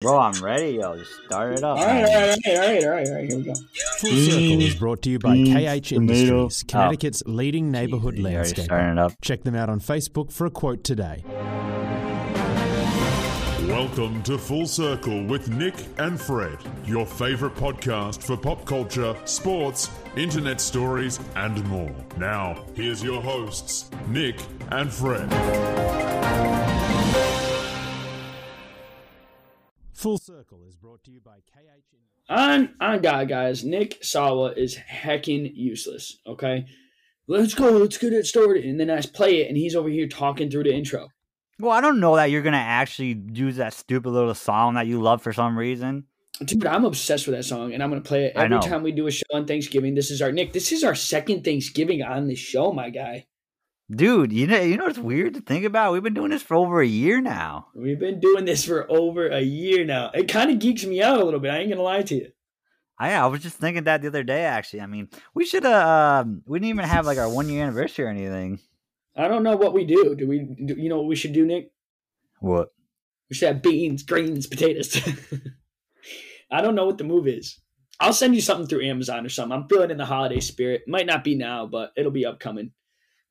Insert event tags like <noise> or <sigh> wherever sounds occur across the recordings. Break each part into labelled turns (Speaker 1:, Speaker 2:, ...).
Speaker 1: Bro, I'm ready, yo. Just start it up.
Speaker 2: All right, all right, all right, all right, all right, all right. Here we go.
Speaker 3: Full Circle is brought to you by
Speaker 2: Beans,
Speaker 3: KH
Speaker 2: tomato.
Speaker 3: Industries, Connecticut's oh. leading neighborhood
Speaker 1: You're
Speaker 3: landscaper.
Speaker 1: starting it up.
Speaker 3: Check them out on Facebook for a quote today.
Speaker 4: Welcome to Full Circle with Nick and Fred, your favorite podcast for pop culture, sports, internet stories, and more. Now, here's your hosts, Nick and Fred.
Speaker 3: Full Circle is brought to you by KH Industries.
Speaker 2: On on God, guys. Nick Sawa is heckin' useless. Okay, let's go. Let's get it started. And then I play it, and he's over here talking through the intro.
Speaker 1: Well, I don't know that you're gonna actually use that stupid little song that you love for some reason.
Speaker 2: Dude, I'm obsessed with that song, and I'm gonna play it every time we do a show on Thanksgiving. This is our Nick. This is our second Thanksgiving on the show, my guy.
Speaker 1: Dude, you know you know what's weird to think about? We've been doing this for over a year now.
Speaker 2: We've been doing this for over a year now. It kind of geeks me out a little bit. I ain't gonna lie to you.
Speaker 1: I I was just thinking that the other day actually. I mean, we should have um, we didn't even have like our one year anniversary or anything.
Speaker 2: I don't know what we do. Do we? Do, you know what we should do, Nick?
Speaker 1: What?
Speaker 2: We should have beans, greens, potatoes. <laughs> I don't know what the move is. I'll send you something through Amazon or something. I'm feeling in the holiday spirit. Might not be now, but it'll be upcoming.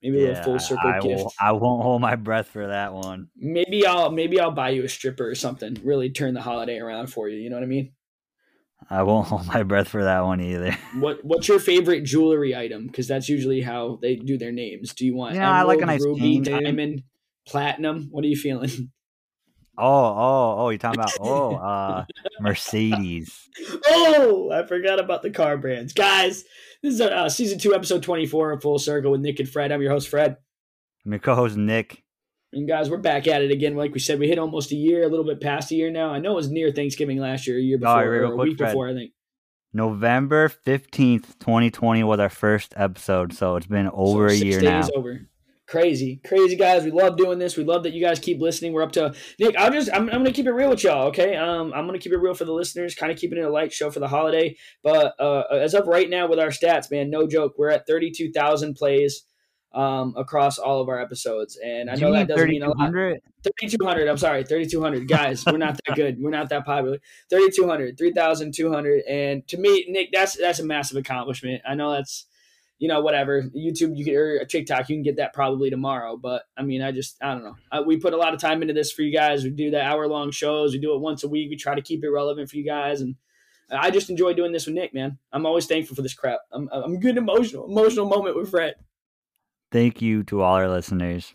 Speaker 2: Maybe a full circle
Speaker 1: I,
Speaker 2: gift.
Speaker 1: will, I won't hold my breath for that one.
Speaker 2: Maybe I'll maybe I'll buy you a stripper or something. Really turn the holiday around for you. You know what I mean?
Speaker 1: I won't <laughs> hold my breath for that one either. <laughs>
Speaker 2: What What's your favorite jewelry item? Because that's usually how they do their names. Do you want
Speaker 1: You know, I like a nice
Speaker 2: ruby, diamond, platinum? What are you feeling? <laughs>
Speaker 1: Oh, oh, oh! You're talking about oh, uh, Mercedes.
Speaker 2: Oh, I forgot about the car brands, guys. This is uh, season two, episode twenty-four of Full Circle with Nick and Fred. I'm your host, Fred.
Speaker 1: My co-host Nick.
Speaker 2: And guys, we're back at it again. Like we said, we hit almost a year, a little bit past a year now. I know it was near Thanksgiving last year, a year before,
Speaker 1: real
Speaker 2: or a
Speaker 1: quick,
Speaker 2: week
Speaker 1: Fred.
Speaker 2: before, I think.
Speaker 1: November fifteenth, twenty twenty was our first episode, so it's been over
Speaker 2: So
Speaker 1: a year now.
Speaker 2: over. Crazy, crazy guys. We love doing this. We love that you guys keep listening. We're up to Nick. I'll just I'm, I'm gonna keep it real with y'all. Okay. Um, I'm gonna keep it real for the listeners. Kind of keeping it a light show for the holiday. But uh, as of right now, with our stats, man, no joke, we're at 32,000 plays um across all of our episodes, and I know that doesn't mean a lot.
Speaker 1: 3200?
Speaker 2: 3,200. I'm sorry, 3,200 guys. We're not that good. We're not that popular. 3,200, 3,200, and to me, Nick, that's that's a massive accomplishment. I know that's you know whatever YouTube you can or TikTok you can get that probably tomorrow. But I mean, I just I don't know. I, we put a lot of time into this for you guys. We do the hour long shows. We do it once a week. We try to keep it relevant for you guys and. I just enjoy doing this with Nick, man. I'm always thankful for this crap. I'm I'm getting emotional, emotional moment with Fred.
Speaker 1: Thank you to all our listeners.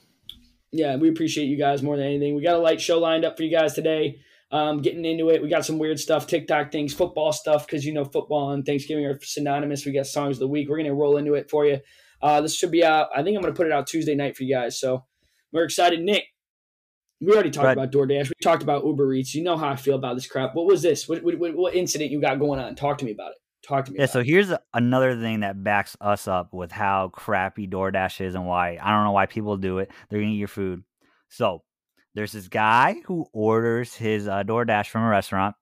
Speaker 2: yeah, we appreciate you guys more than anything. We got a light show lined up for you guys today. Um, getting into it, we got some weird stuff, TikTok things, football stuff, because you know football and Thanksgiving are synonymous. We got songs of the week. We're gonna roll into it for you. Uh, this should be out. I think I'm gonna put it out Tuesday night for you guys. So we're excited. Nick, we already talked
Speaker 1: Right.
Speaker 2: about DoorDash. We talked about Uber Eats. You know how I feel about this crap. What was this? What, what, what, incident you got going on? Talk to me about it. Talk to me.
Speaker 1: Yeah, so here's another thing that backs us up with how crappy DoorDash is and why I don't know why people do it. They're gonna eat your food. So there's this guy who orders his uh, DoorDash from a restaurant,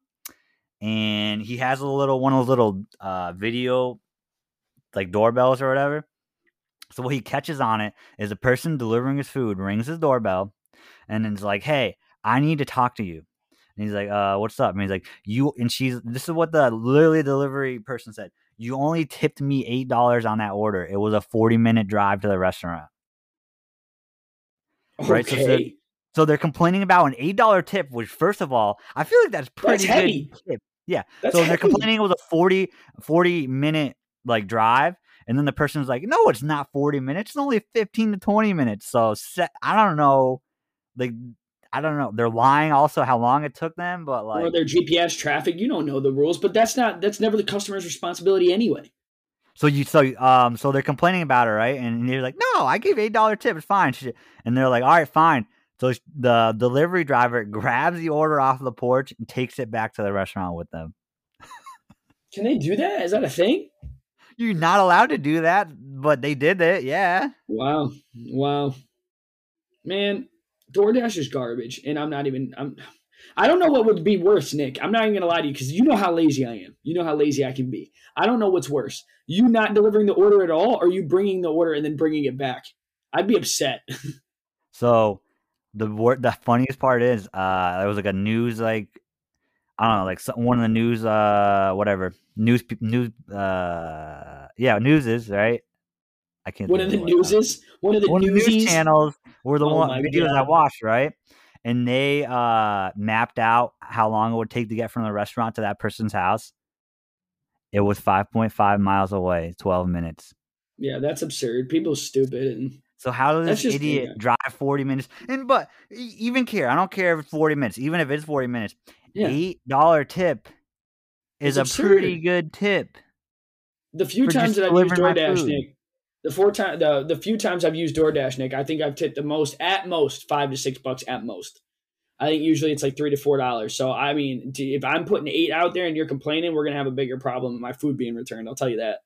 Speaker 1: and he has a little one of those little uh, video like doorbells or whatever. So what he catches on it is a person delivering his food rings his doorbell, and it's like, "Hey, I need to talk to you." And he's like, uh, what's up? And he's like, you and she's this is what the literally delivery person said. You only tipped me eight dollars on that order. It was a forty minute drive to the restaurant.
Speaker 2: it.
Speaker 1: right, so
Speaker 2: Okay.
Speaker 1: So they're complaining about an eight dollar tip, which first of all, I feel like that's pretty good
Speaker 2: heavy.
Speaker 1: tip. Yeah.
Speaker 2: That's
Speaker 1: so they're complaining it was a 40, 40 minute like drive. And then the person's like, no, it's not 40 minutes. It's only 15 to 20 minutes. So se- I don't know. Like, I don't know. They're lying also how long it took them, but like,
Speaker 2: or their GPS traffic. You don't know the rules, but that's not that's never the customer's responsibility anyway.
Speaker 1: So you so um so they're complaining about it, right? And you're like, no, I gave eight dollar tip, it's fine. And they're like, all right, fine. So the delivery driver grabs the order off the porch and takes it back to the restaurant with them.
Speaker 2: Can they do that? Is that a thing?
Speaker 1: You're not allowed to do that, but they did it. Yeah.
Speaker 2: Wow. Wow. Man, DoorDash is garbage. And I'm not even I'm I don't know what would be worse, Nick. I'm not even gonna lie to you because you know how lazy I am. You know how lazy I can be. I don't know what's worse. You not delivering the order at all, or you bringing the order and then bringing it back. I'd be upset. <laughs>
Speaker 1: So the wor- the funniest part is uh there was like a news like I don't know, like some, one of the news, uh, whatever news, news, uh, yeah, news is right. I can't.
Speaker 2: One of the
Speaker 1: what-
Speaker 2: newses, one of the
Speaker 1: one of the news channels were the
Speaker 2: Oh
Speaker 1: one videos I watched, right? And they uh mapped out how long it would take to get from the restaurant to that person's house. It was 5.5 miles away, 12 minutes.
Speaker 2: Yeah, that's absurd. People are stupid and
Speaker 1: So how does this idiot
Speaker 2: yeah.
Speaker 1: drive 40 minutes? And but even care, I don't care if it's 40 minutes, even if it's 40 minutes.
Speaker 2: yeah.
Speaker 1: Eight dollar tip is
Speaker 2: It's
Speaker 1: a pretty good tip.
Speaker 2: The few times that I've used DoorDash. Nick, the four time the the few times I've used DoorDash, Nick, I think I've tipped the most at most five to six bucks at most. I think usually it's like three to four dollars. So I mean, if I'm putting eight out there and you're complaining, we're gonna have a bigger problem with my food being returned. I'll tell you that.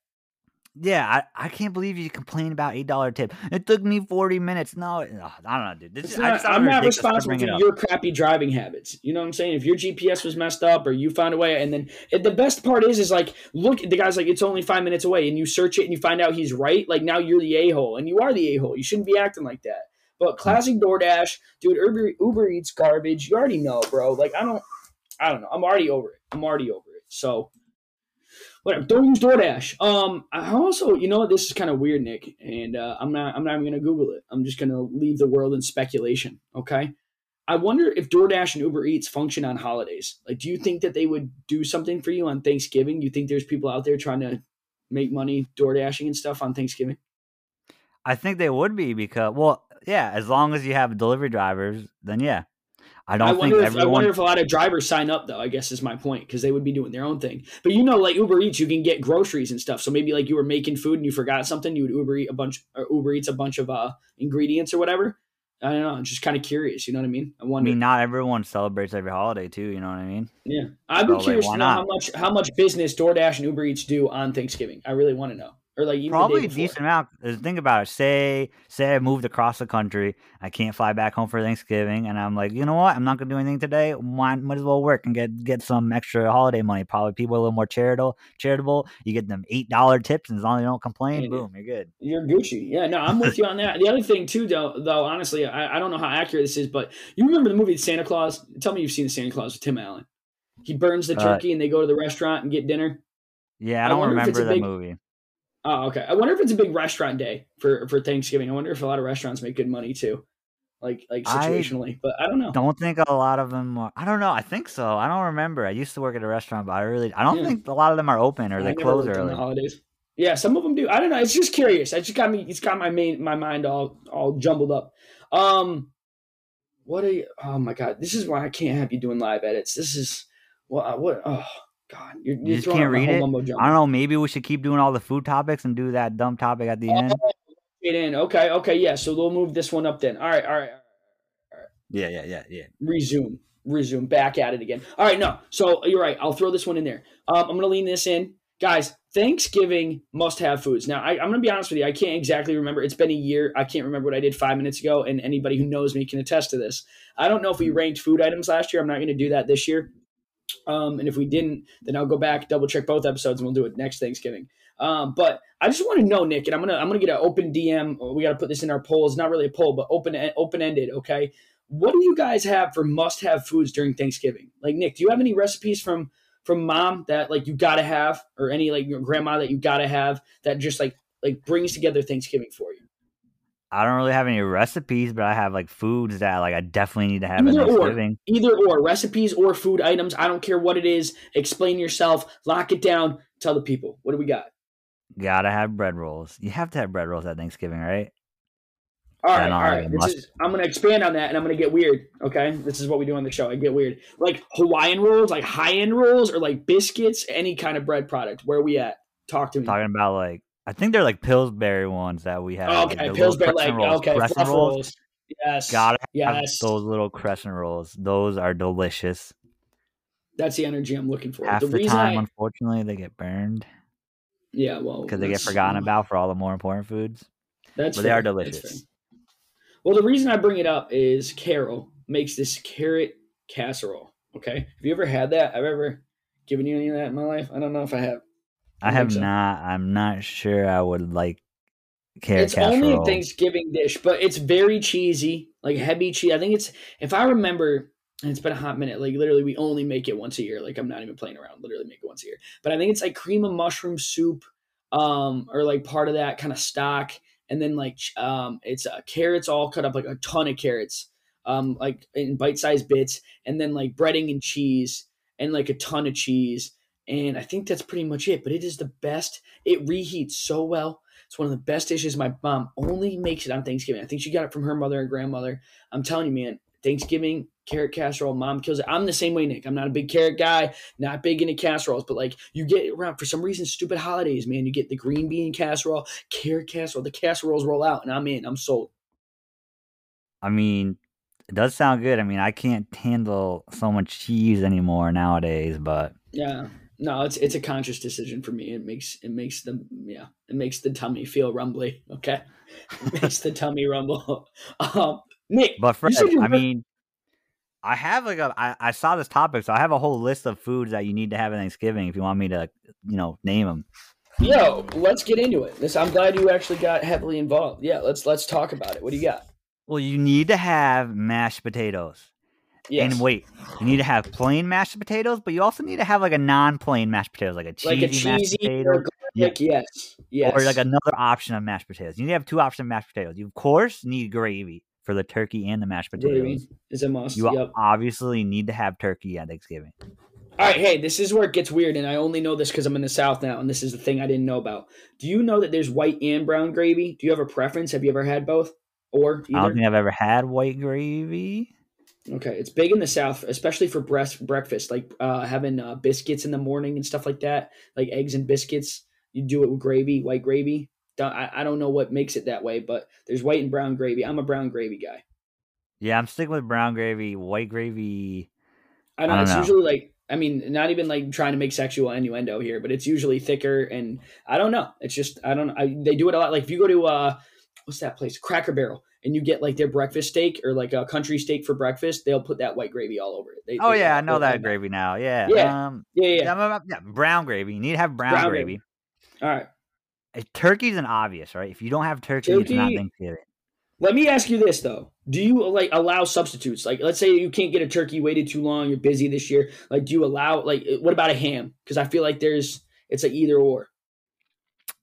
Speaker 1: Yeah, I, I can't believe you complain about eight dollar tip. It took me 40 minutes. No, I don't know, dude. This
Speaker 2: It's
Speaker 1: is, I
Speaker 2: not,
Speaker 1: just thought it
Speaker 2: I'm not responsible for your crappy driving habits. You know what I'm saying? If your GPS was messed up or you found a way, and then the best part is, is like, look, the guy's like, it's only five minutes away, and you search it and you find out he's right. Like now you're the a hole, and you are the a hole. You shouldn't be acting like that. But hmm. classic DoorDash, dude, Uber, Uber Eats garbage. You already know, bro. Like I don't, I don't know. I'm already over it. I'm already over it. So. Whatever. Don't use DoorDash. Um, I also, you know, this is kind of weird, Nick, and uh, I'm not. I'm not even gonna Google it. I'm just gonna leave the world in speculation. Okay. I wonder if DoorDash and Uber Eats function on holidays. Like, do you think that they would do something for you on Thanksgiving? You think there's people out there trying to make money door dashing and stuff on Thanksgiving?
Speaker 1: I think they would be because, well, yeah, as long as you have delivery drivers, then yeah. I don't
Speaker 2: I
Speaker 1: think
Speaker 2: wonder if I wonder if a lot of drivers sign up though. I guess is my point because they would be doing their own thing. But you know, like Uber Eats, you can get groceries and stuff. So maybe like you were making food and you forgot something, you would Uber Eat a bunch or Uber Eats a bunch of uh ingredients or whatever. I don't know. I'm just kind of curious. You know what I mean? I
Speaker 1: I mean, not everyone celebrates every holiday too. You know what I mean?
Speaker 2: yeah, I'd be
Speaker 1: So,
Speaker 2: curious
Speaker 1: why
Speaker 2: to know how much how much business DoorDash and Uber Eats do on Thanksgiving. I really want to know. Or like
Speaker 1: Probably a decent amount. Think about it. Say, say I moved across the country. I can't fly back home for Thanksgiving, and I'm like, you know what? I'm not gonna do anything today. Might, might as well work and get get some extra holiday money. Probably people are a little more charitable. Charitable. You get them eight dollar tips, and as long as you don't complain,
Speaker 2: Yeah,
Speaker 1: boom, you're good.
Speaker 2: You're Gucci. Yeah, no, I'm with you on that. The other thing too, though, though honestly, I, I don't know how accurate this is, but you remember the movie Santa Clause? Tell me you've seen the Santa Clause with Tim Allen. He burns the
Speaker 1: Uh,
Speaker 2: turkey and they go to the restaurant and get dinner.
Speaker 1: Yeah, I
Speaker 2: I
Speaker 1: don't
Speaker 2: it's
Speaker 1: remember
Speaker 2: big-
Speaker 1: movie.
Speaker 2: Oh, okay. I wonder if it's a big restaurant day for for Thanksgiving. I wonder if a lot of restaurants make good money too, like like
Speaker 1: I
Speaker 2: situationally. but I don't know.
Speaker 1: Don't think a lot of them. Are, I don't know. I think so. I don't remember. I used to work at a restaurant, but I really, I don't
Speaker 2: Yeah.
Speaker 1: think a lot of them are open or
Speaker 2: I
Speaker 1: they close
Speaker 2: on the
Speaker 1: early.
Speaker 2: holidays. Yeah, some of them do. I don't know. It's just curious. I just got me. It's got my main my mind all all jumbled up. Um, what are you? Oh my god, this is why I can't have you doing live edits. This is what what. Oh god, you're,
Speaker 1: You just can't read it. I don't know. Maybe we should keep doing all the food topics and do that dumb topic at the
Speaker 2: Oh,
Speaker 1: end.
Speaker 2: Get in. Okay, okay, yeah. So we'll move this one up then. All right, all right.
Speaker 1: Yeah, yeah, yeah, yeah.
Speaker 2: resume resume back at it again all right no so you're right i'll throw this one in there um, i'm gonna lean this in guys thanksgiving must have foods now I, i'm gonna be honest with you i can't exactly remember it's been a year i can't remember what i did five minutes ago and anybody who knows me can attest to this i don't know if we ranked food items last year i'm not gonna do that this year um, and if we didn't then i'll go back double check both episodes and we'll do it next thanksgiving um, but I just want to know, Nick, and I'm gonna I'm gonna get an open DM. We got to put this in our poll. It's not really a poll, but open open ended. Okay, what do you guys have for must have foods during Thanksgiving? Like Nick, do you have any recipes from from mom that like you gotta have, or any like your grandma that you gotta have that just like like brings together Thanksgiving for you?
Speaker 1: I don't really have any recipes, but I have like foods that like I definitely need to have at
Speaker 2: Either or.
Speaker 1: Thanksgiving.
Speaker 2: Either or recipes or food items. I don't care what it is. Explain yourself. Lock it down. Tell the people. What do we got?
Speaker 1: Gotta have bread rolls. You have to have bread rolls at Thanksgiving, right?
Speaker 2: All right, all right. This is, I'm going to expand on that, and I'm going to get weird. Okay, this is what we do on the show. I get weird, like Hawaiian rolls, like high end rolls, or like biscuits, any kind of bread product. Where are we at? Talk to me.
Speaker 1: Talking about like I think they're like Pillsbury ones that we have.
Speaker 2: Oh, okay, Pillsbury, like
Speaker 1: crescent rolls.
Speaker 2: okay,
Speaker 1: Crescent rolls.
Speaker 2: rolls. Yes,
Speaker 1: Gotta
Speaker 2: yes.
Speaker 1: those little crescent rolls. Those are delicious.
Speaker 2: That's the energy I'm looking for.
Speaker 1: Half
Speaker 2: the
Speaker 1: the, time,
Speaker 2: I,
Speaker 1: unfortunately, they get burned
Speaker 2: yeah, well,
Speaker 1: because they get forgotten about for all the more important foods.
Speaker 2: That's
Speaker 1: but they are delicious.
Speaker 2: Well, the reason I bring it up is Carol makes this carrot casserole. Okay, have you ever had that? I've ever given you any of that in my life. I don't know if I have.
Speaker 1: I have
Speaker 2: so.
Speaker 1: not. I'm not sure I would like carrot
Speaker 2: it's
Speaker 1: casserole.
Speaker 2: only a Thanksgiving dish, but it's very cheesy, like heavy cheese. I think it's, if I remember, and it's been a hot minute. Like literally, we only make it once a year. Like I'm not even playing around. Literally make it once a year. But I think it's like cream of mushroom soup, um, or like part of that kind of stock, and then like um, it's uh, carrots all cut up like a ton of carrots, um, like in bite sized bits, and then like breading and cheese, and like a ton of cheese. And I think that's pretty much it. But it is the best. It reheats so well. It's one of the best dishes. My mom only makes it on Thanksgiving. I think she got it from her mother and grandmother. I'm telling you, man, Thanksgiving carrot casserole, mom kills it. I'm the same way, Nick. I'm not a big carrot guy, not big into casseroles, but like you get around for some reason, stupid holidays, man. You get the green bean casserole, carrot casserole, the casseroles roll out, and I'm in. I'm sold.
Speaker 1: I mean, it does sound good. I mean, I can't handle so much cheese anymore nowadays, but
Speaker 2: Yeah. No, it's it's a conscious decision for me. It makes it makes the yeah, it makes the tummy feel rumbly. Okay. It <laughs> makes the tummy rumble. <laughs> Um Nick,
Speaker 1: but Fred,
Speaker 2: you
Speaker 1: I mean, I have like a I, I saw this topic, so I have a whole list of foods that you need to have at Thanksgiving if you want me to, you know, name them.
Speaker 2: yo, let's get into it. This I'm glad you actually got heavily involved. Yeah, let's let's talk about it. What do you got?
Speaker 1: Well, you need to have mashed potatoes.
Speaker 2: Yes.
Speaker 1: And wait, you need to have plain mashed potatoes, but you also need to have like a non-plain mashed potatoes, like a cheesy,
Speaker 2: like a cheesy
Speaker 1: mashed potato,
Speaker 2: or garlic, yes. Yes.
Speaker 1: or like another option of mashed potatoes. You need to have two options of mashed potatoes. You of course need gravy for the turkey and the mashed potatoes.
Speaker 2: Gravy is a must.
Speaker 1: You
Speaker 2: yep.
Speaker 1: obviously need to have turkey at Thanksgiving.
Speaker 2: All right, hey, this is where it gets weird, and I only know this because I'm in the South now, and this is the thing I didn't know about. Do you know that there's white and brown gravy? Do you have a preference? Have you ever had both or
Speaker 1: I don't think I've ever had white gravy.
Speaker 2: Okay, it's big in the South, especially for breast breakfast, like uh, having uh, biscuits in the morning and stuff like that, like eggs and biscuits. You do it with gravy, white gravy. I, I don't know what makes it that way, but there's white and brown gravy. I'm a brown gravy guy.
Speaker 1: Yeah, I'm sticking with brown gravy. White gravy.
Speaker 2: I know
Speaker 1: I don't
Speaker 2: it's
Speaker 1: know.
Speaker 2: usually like I mean, not even like trying to make sexual innuendo here, but it's usually thicker and I don't know. It's just I don't I, they do it a lot. Like if you go to uh what's that place? Cracker Barrel and you get like their breakfast steak or like a country steak for breakfast, they'll put that white gravy all over it. They,
Speaker 1: Oh
Speaker 2: they-
Speaker 1: yeah, I know that gravy now. Yeah.
Speaker 2: Yeah.
Speaker 1: Um,
Speaker 2: Yeah, yeah.
Speaker 1: yeah.
Speaker 2: yeah.
Speaker 1: I'm about- yeah, brown gravy. You need to have brown,
Speaker 2: Brown
Speaker 1: gravy.
Speaker 2: gravy. All right.
Speaker 1: Uh, Turkey's an obvious, right? If you don't have turkey, it's not Thanksgiving.
Speaker 2: Let me ask you this though: Do you like allow substitutes? Like, let's say you can't get a turkey, waited too long, you're busy this year. Like, do you allow like what about a ham? Because I feel like there's it's like either or.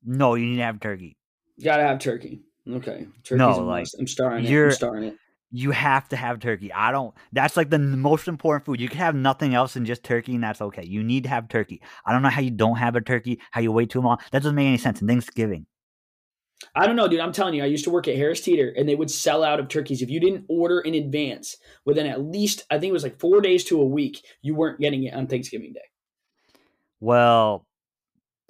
Speaker 1: No, you need to have turkey.
Speaker 2: You gotta have turkey. Okay, turkey's
Speaker 1: No, like.
Speaker 2: I'm starring it.
Speaker 1: you're-
Speaker 2: I'm starring it.
Speaker 1: You have to have turkey. I don't. That's like the most important food. You can have nothing else than just turkey, and that's okay. You need to have turkey. I don't know how you don't have a turkey. How you wait too long? That doesn't make any sense. And Thanksgiving.
Speaker 2: I don't know, dude. I'm telling you, I used to work at Harris Teeter, and they would sell out of turkeys if you didn't order in advance. Within at least, I think it was like four days to a week, you weren't getting it on Thanksgiving Day.
Speaker 1: Well,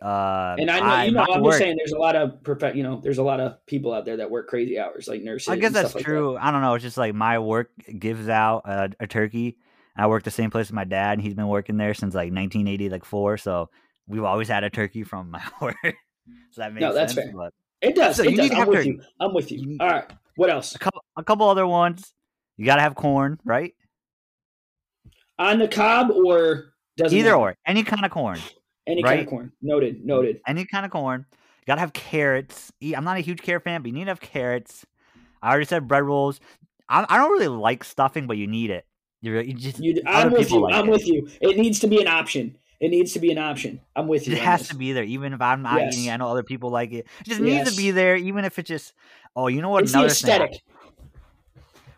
Speaker 1: uh,
Speaker 2: And I know, you know, I'm just saying, there's a lot of prof- you know, there's a lot of people out there that work crazy hours, like nurses.
Speaker 1: I guess that's
Speaker 2: like
Speaker 1: true. I don't know. It's just like my work gives out a, a turkey. I work the same place as my dad, and he's been working there since like 1980, like four. So we've always had a turkey from my <laughs> work. so that makes
Speaker 2: No, that's
Speaker 1: sense.
Speaker 2: fair.
Speaker 1: But
Speaker 2: It does.
Speaker 1: So
Speaker 2: it
Speaker 1: you
Speaker 2: does.
Speaker 1: need to
Speaker 2: I'm
Speaker 1: have
Speaker 2: with
Speaker 1: turkey.
Speaker 2: you. I'm with you. All right. What else
Speaker 1: a couple, a couple other ones. You gotta have corn, right?
Speaker 2: on the cob or doesn't
Speaker 1: Either
Speaker 2: matter?
Speaker 1: or, any kind of corn,
Speaker 2: any kind of corn. Noted. Noted.
Speaker 1: any kind of corn. You gotta have carrots. I'm not a huge carrot fan, but you need to have carrots. I already said bread rolls. I, I don't really like stuffing, but you need it. You're, you just
Speaker 2: You, I'm with you.
Speaker 1: like
Speaker 2: I'm
Speaker 1: it.
Speaker 2: with you. It needs to be an option. It needs to be an option. I'm with you.
Speaker 1: It has
Speaker 2: this.
Speaker 1: to be there, even if I'm not
Speaker 2: Yes.
Speaker 1: eating it. I know other people like it. It just needs to be there, even if it's just. Oh, you know what?
Speaker 2: It's the
Speaker 1: Another thing.
Speaker 2: aesthetic.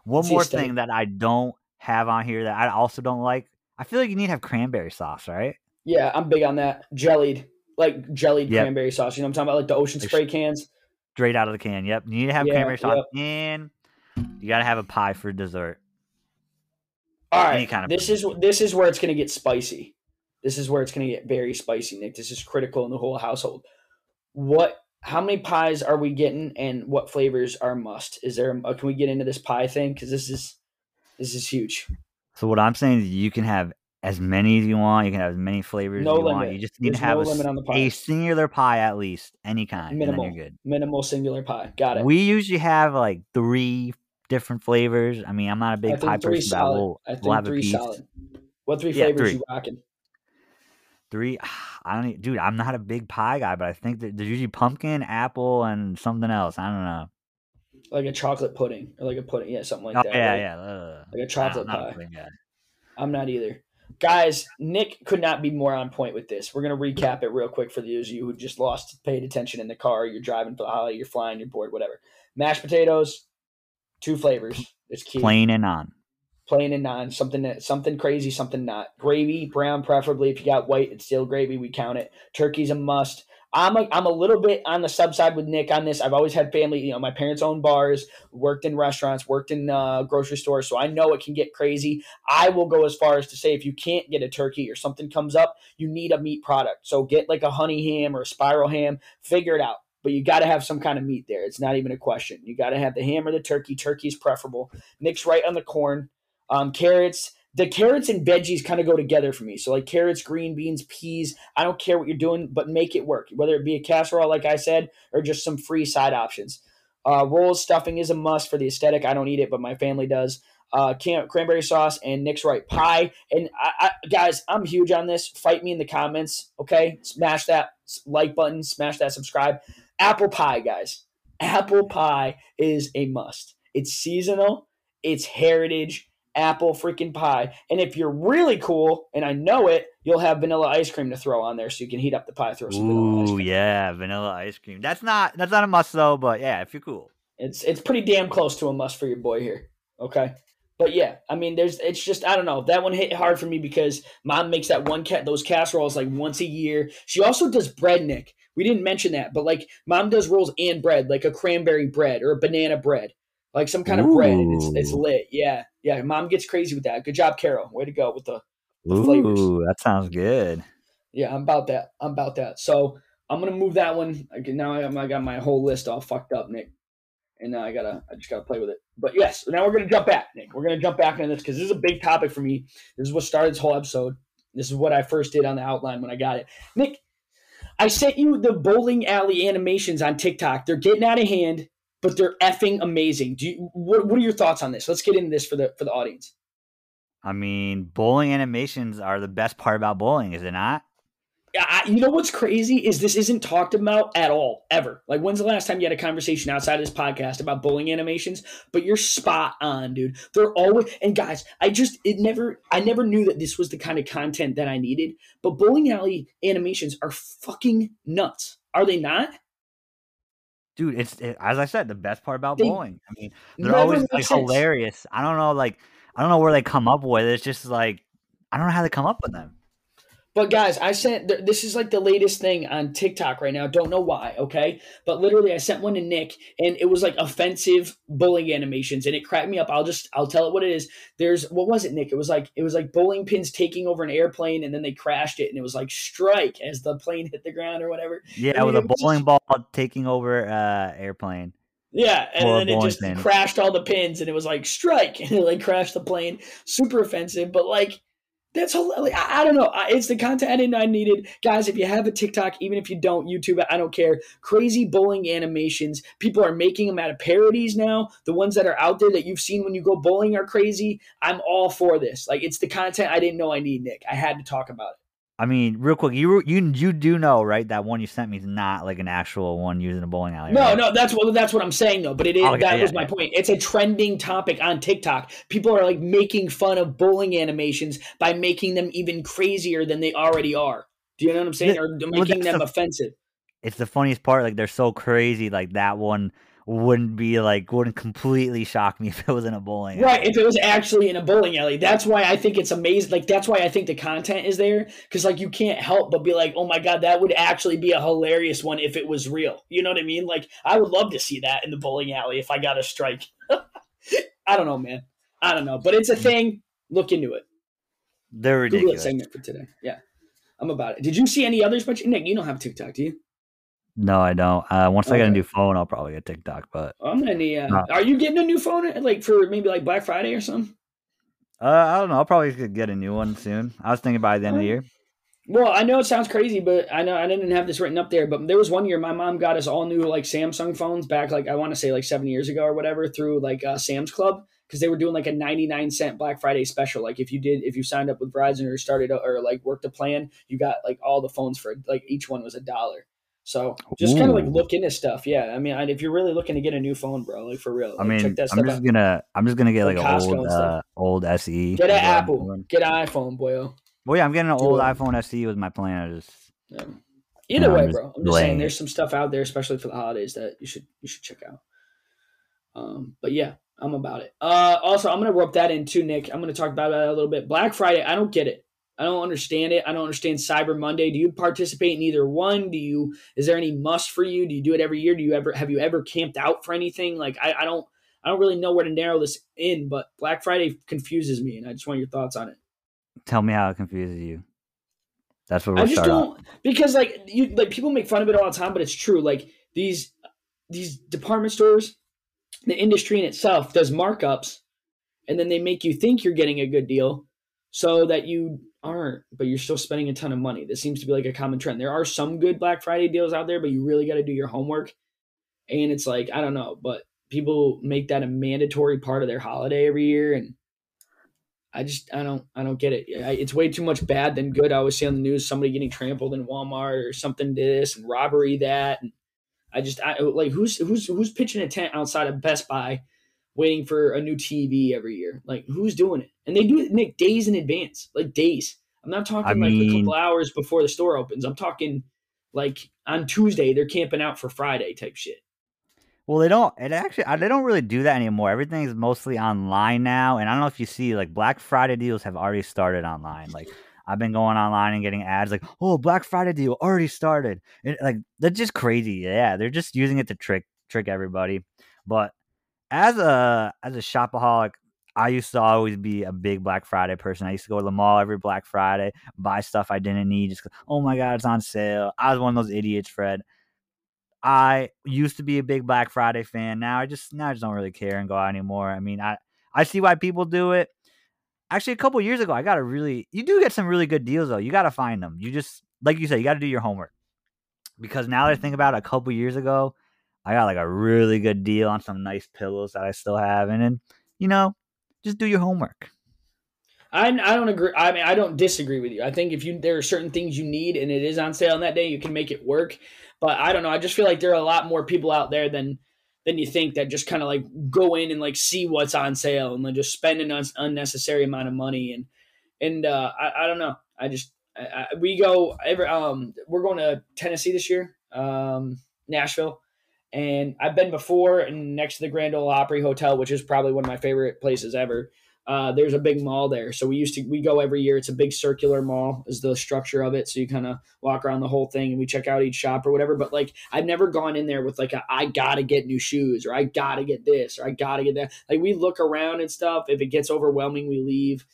Speaker 1: One
Speaker 2: It's
Speaker 1: more
Speaker 2: aesthetic.
Speaker 1: thing that I don't have on here that I also don't like. I feel like you need to have cranberry sauce, right?
Speaker 2: Yeah, I'm big on that. Jellied, like jellied
Speaker 1: Yep.
Speaker 2: cranberry sauce. You know what I'm talking about? Like the ocean spray cans.
Speaker 1: Straight out of the can. Yep. You need to have
Speaker 2: Yeah,
Speaker 1: cranberry sauce,
Speaker 2: yep.
Speaker 1: and you gotta have a pie for dessert.
Speaker 2: All
Speaker 1: Any kind of
Speaker 2: this is this is where it's going to get spicy. This is where it's going to get very spicy, Nick. This is critical in the whole household. What? How many pies are we getting, and what flavors are must? Is there? A, can we get into this pie thing? Because this is this is huge.
Speaker 1: So what I'm saying is you can have as many as you want. You can have as many flavors
Speaker 2: No
Speaker 1: as you
Speaker 2: limit.
Speaker 1: want. You just need
Speaker 2: There's
Speaker 1: to have
Speaker 2: no
Speaker 1: a,
Speaker 2: limit on the
Speaker 1: pie.
Speaker 2: a
Speaker 1: singular pie at least, any kind,
Speaker 2: Minimal.
Speaker 1: and then you're good.
Speaker 2: Minimal singular pie. Got it.
Speaker 1: We usually have like three different flavors. I mean, I'm not a big pie person, but we'll,
Speaker 2: I think
Speaker 1: we'll have a
Speaker 2: three
Speaker 1: piece.
Speaker 2: solid. What three
Speaker 1: Yeah,
Speaker 2: flavors
Speaker 1: three.
Speaker 2: you rocking?
Speaker 1: Three. <sighs> I don't, dude. I'm not a big pie guy, but I think that there's usually pumpkin, apple, and something else. I don't know.
Speaker 2: Like a chocolate pudding or like a pudding? Yeah, something like
Speaker 1: oh
Speaker 2: that.
Speaker 1: yeah,
Speaker 2: right?
Speaker 1: yeah. ugh.
Speaker 2: Like a chocolate
Speaker 1: a
Speaker 2: pie. I'm not either. Guys, Nick could not be more on point with this. We're gonna recap it real quick for those of you who just lost paid attention in the car. You're driving for the holiday, you're flying, you're bored, whatever. Mashed potatoes, two flavors. It's key.
Speaker 1: Plain and on.
Speaker 2: plain and non, something that something crazy, something not. Gravy, brown preferably. If you got white, it's still gravy. We count it. Turkey's a must. I'm a, I'm a little bit on the sub side with Nick on this. I've always had family. You know, my parents own bars, worked in restaurants, worked in uh, grocery stores, so I know it can get crazy. I will go as far as to say if you can't get a turkey or something comes up, you need a meat product. So get like a honey ham or a spiral ham. Figure it out. But you got to have some kind of meat there. It's not even a question. You got to have the ham or the turkey. Turkey is preferable. Nick's right on the corn. Um, carrots. The carrots and veggies kind of go together for me. So like carrots, green beans, peas. I don't care what you're doing, but make it work. Whether it be a casserole, like I said, or just some free side options. Uh, rolls stuffing is a must for the aesthetic. I don't eat it, but my family does. Uh, cranberry sauce and Nick's right pie. And I, I, guys, I'm huge on this. Fight me in the comments, okay? Smash that like button, smash that subscribe. Apple pie, guys. Apple pie is a must. It's seasonal. It's heritage apple freaking pie. And if you're really cool, and I know it, you'll have vanilla ice cream to throw on there, so you can heat up the pie, throw some vanilla ice
Speaker 1: Ooh,
Speaker 2: cream.
Speaker 1: yeah, vanilla ice cream. That's not that's not a must though, but yeah, if you're cool.
Speaker 2: It's it's pretty damn close to a must for your boy here. Okay. But yeah, I mean, there's it's just I don't know that one hit hard for me because mom makes that one cat those casseroles like once a year. She also does bread, Nick. We didn't mention that, but like mom does rolls and bread, like a cranberry bread or a banana bread, like some kind of bread. It's it's lit. Yeah, yeah. Mom gets crazy with that. Good job, Carol. Way to go with the The flavors.
Speaker 1: Ooh, that sounds good.
Speaker 2: Yeah, I'm about that. I'm about that. So I'm gonna move that one. I can, now I got, I got my whole list all fucked up, Nick, and now I gotta I just gotta play with it. But yes, now we're gonna jump back, Nick. We're gonna jump back into this because this is a big topic for me. This is what started this whole episode. This is what I first did on the outline when I got it, Nick. I sent you the bowling alley animations on TikTok. They're getting out of hand, but they're effing amazing. Do you, what, what are your thoughts on this? Let's get into this for the for the audience.
Speaker 1: I mean, bowling animations are the best part about bowling, is it not?
Speaker 2: I, you know what's crazy is this isn't talked about at all ever. Like when's the last time you had a conversation outside of this podcast about bowling animations? But you're spot on, dude. They're always and guys, I just it never I never knew that this was the kind of content that I needed. But bowling alley animations are fucking nuts. Are they not?
Speaker 1: Dude, it's it, as I said, the best part about
Speaker 2: They
Speaker 1: bowling. I mean, they're always like
Speaker 2: sense.
Speaker 1: hilarious. I don't know, like I don't know where they come up with. it. It's just like I don't know how they come up with them.
Speaker 2: But guys, I sent this is like the latest thing on TikTok right now. Don't know why, okay? But literally, I sent one to Nick, and it was like offensive bullying animations, and it cracked me up. I'll just I'll tell it what it is. There's what was it, Nick? It was like it was like bowling pins taking over an airplane, and then they crashed it, and it was like strike as the plane hit the ground or whatever.
Speaker 1: Yeah,
Speaker 2: mean,
Speaker 1: with a bowling
Speaker 2: just-
Speaker 1: ball taking over uh airplane.
Speaker 2: Yeah, and
Speaker 1: Or
Speaker 2: then it just
Speaker 1: pin.
Speaker 2: crashed all the pins, and it was like strike, <laughs> and it like crashed the plane. Super offensive, but like that's like, I, I don't know. I, it's the content I didn't I needed, guys. If you have a TikTok, even if you don't, YouTube it. I don't care. Crazy bowling animations. People are making them out of parodies now. The ones that are out there that you've seen when you go bowling are crazy. I'm all for this. Like it's the content I didn't know I need, Nick. I had to talk about it.
Speaker 1: I mean, real quick, you you you do know, right? That one you sent me is not like an actual one using a bowling alley.
Speaker 2: No,
Speaker 1: right?
Speaker 2: no, that's what that's what I'm saying though. But it is oh,
Speaker 1: Okay,
Speaker 2: that
Speaker 1: yeah,
Speaker 2: was my
Speaker 1: yeah.
Speaker 2: point. It's a trending topic on TikTok. People are like making fun of bowling animations by making them even crazier than they already are. Do you know what I'm saying? Or making
Speaker 1: that's
Speaker 2: them
Speaker 1: the-
Speaker 2: offensive.
Speaker 1: It's the funniest part. Like they're so crazy. Like that one wouldn't be like wouldn't completely shock me <laughs> if it was in a bowling.
Speaker 2: Right, if it was actually in a bowling alley. That's why I think it's amazing. Like that's why I think the content is there cuz like you can't help but be like, "Oh my god, that would actually be a hilarious one if it was real." You know what I mean? Like I would love to see that in the bowling alley if I got a strike. <laughs> I don't know, man. I don't know, but it's a thing. Look into it.
Speaker 1: They're
Speaker 2: Google
Speaker 1: ridiculous.
Speaker 2: segment for today. Yeah. I'm about it. Did you see any others? But Nick, you don't have TikTok, do you?
Speaker 1: No, I don't. Uh, once I get a new phone, I'll probably get TikTok. But
Speaker 2: I'm gonna need. Uh,
Speaker 1: No.
Speaker 2: Are you getting a new phone? Like for maybe like Black Friday or something?
Speaker 1: uh, I don't know. I'll probably get a new one soon. I was thinking by the end of the year.
Speaker 2: Well, I know it sounds crazy, but I know I didn't have this written up there. But there was one year my mom got us all new like Samsung phones back like I want to say like seven years ago or whatever through like uh, Sam's Club because they were doing like a 99 cent Black Friday special. Like if you did if you signed up with Verizon or started a, or like worked a plan, you got like all the phones for like each one was a dollar. So just kind of like look into stuff. Yeah, I mean, I- if you're really looking to get a new phone, bro, like for real,
Speaker 1: I
Speaker 2: like,
Speaker 1: mean,
Speaker 2: check that
Speaker 1: I'm just
Speaker 2: out.
Speaker 1: gonna I'm just gonna get like
Speaker 2: Like
Speaker 1: an old uh, old SE.
Speaker 2: Get an
Speaker 1: is what I'm
Speaker 2: Apple,
Speaker 1: doing.
Speaker 2: get an iPhone, boyo.
Speaker 1: Well, yeah, I'm getting an old iPhone SE was my plan. I just
Speaker 2: Yeah. Either
Speaker 1: No,
Speaker 2: way,
Speaker 1: I'm
Speaker 2: bro. I'm just saying there's some stuff out there, especially for the holidays, that you should you should check out. Um, but yeah, I'm about it. Uh, also, I'm gonna rope that in too, Nick. I'm gonna talk about that a little bit. Black Friday, I don't get it. I don't understand it. I don't understand Cyber Monday. Do you participate in either one? Do you? Is there any must for you? Do you do it every year? Do you ever have you ever camped out for anything? Like I, I don't I don't really know where to narrow this in, but Black Friday confuses me, and I just want your thoughts on it.
Speaker 1: tell me how it confuses you. That's what
Speaker 2: I
Speaker 1: we'll
Speaker 2: just don't because like you like people make fun of it all the time, but it's true. Like these these department stores, the industry in itself does markups, and then they make you think you're getting a good deal, so that you aren't, but you're still spending a ton of money. This seems to be like a common trend. There are some good Black Friday deals out there, but you really got to do your homework. And it's like I don't know, but people make that a mandatory part of their holiday every year, and I just I don't I don't get it. It's way too much bad than good. I always see on the news somebody getting trampled in Walmart or something this and robbery that. And I just I like who's who's who's pitching a tent outside of Best Buy, waiting for a new TV every year. Like who's doing it? And they do it Nick days in advance, like days. I'm not talking
Speaker 1: I
Speaker 2: like a couple hours before the store opens. I'm talking like on Tuesday they're camping out for Friday type shit.
Speaker 1: Well, they don't. It actually, I- they don't really do that anymore. Everything's mostly online now, and I don't know if you see like Black Friday deals have already started online. Like I've been going online and getting ads like, "Oh, Black Friday deal already started." It, like that's just crazy. Yeah, they're just using it to trick trick everybody. But as a as a shopaholic, I used to always be a big Black Friday person. I used to go to the mall every Black Friday, buy stuff I didn't need. Just oh my god, it's on sale. I was one of those idiots, Fred. I used to be a big Black Friday fan. Now I just now I just don't really care and go out anymore. I mean, I I see why people do it. Actually, a couple years ago, I got a really you do get some really good deals though. You got to find them. You just like you said, you got to do your homework. Because now that I mm-hmm. think about it, a couple years ago, I got like a really good deal on some nice pillows that I still have, and then you know, just do your homework.
Speaker 2: I, I don't agree. I mean, I don't disagree with you. I think if you there are certain things you need and it is on sale on that day, you can make it work. But I don't know. I just feel like there are a lot more people out there than than you think that just kind of like go in and like see what's on sale and then just spend an un- unnecessary amount of money and and uh, I, I don't know. I just I, I, we go every um we're going to Tennessee this year, um Nashville, and I've been before and next to the Grand Ole Opry Hotel, which is probably one of my favorite places ever uh, there's a big mall there. So we used to we go every year. It's a big circular mall is the structure of it. So you kind of walk around the whole thing and we check out each shop or whatever. But like I've never gone in there with like a I gotta get new shoes or I gotta get this or I gotta get that. Like we look around and stuff. If it gets overwhelming, we leave.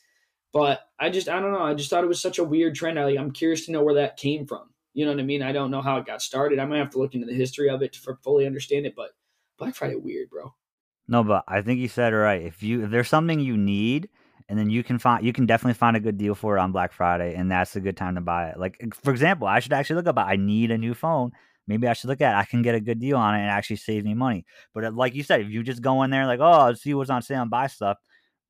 Speaker 2: But I just I don't know. I just thought it was such a weird trend. I, like I'm curious to know where that came from. You know what I mean? I don't know how it got started. I might have to look into the history of it to fully understand it. But Black Friday weird, bro.
Speaker 1: No, but I think you said it right. If you if there's something you need, and then you can find you can definitely find a good deal for it on Black Friday, and that's a good time to buy it. Like for example, I should actually look up. I need a new phone. Maybe I should look at. It. I can get a good deal on it and actually save me money. But like you said, if you just go in there like, oh, I'll see what's on sale and buy stuff,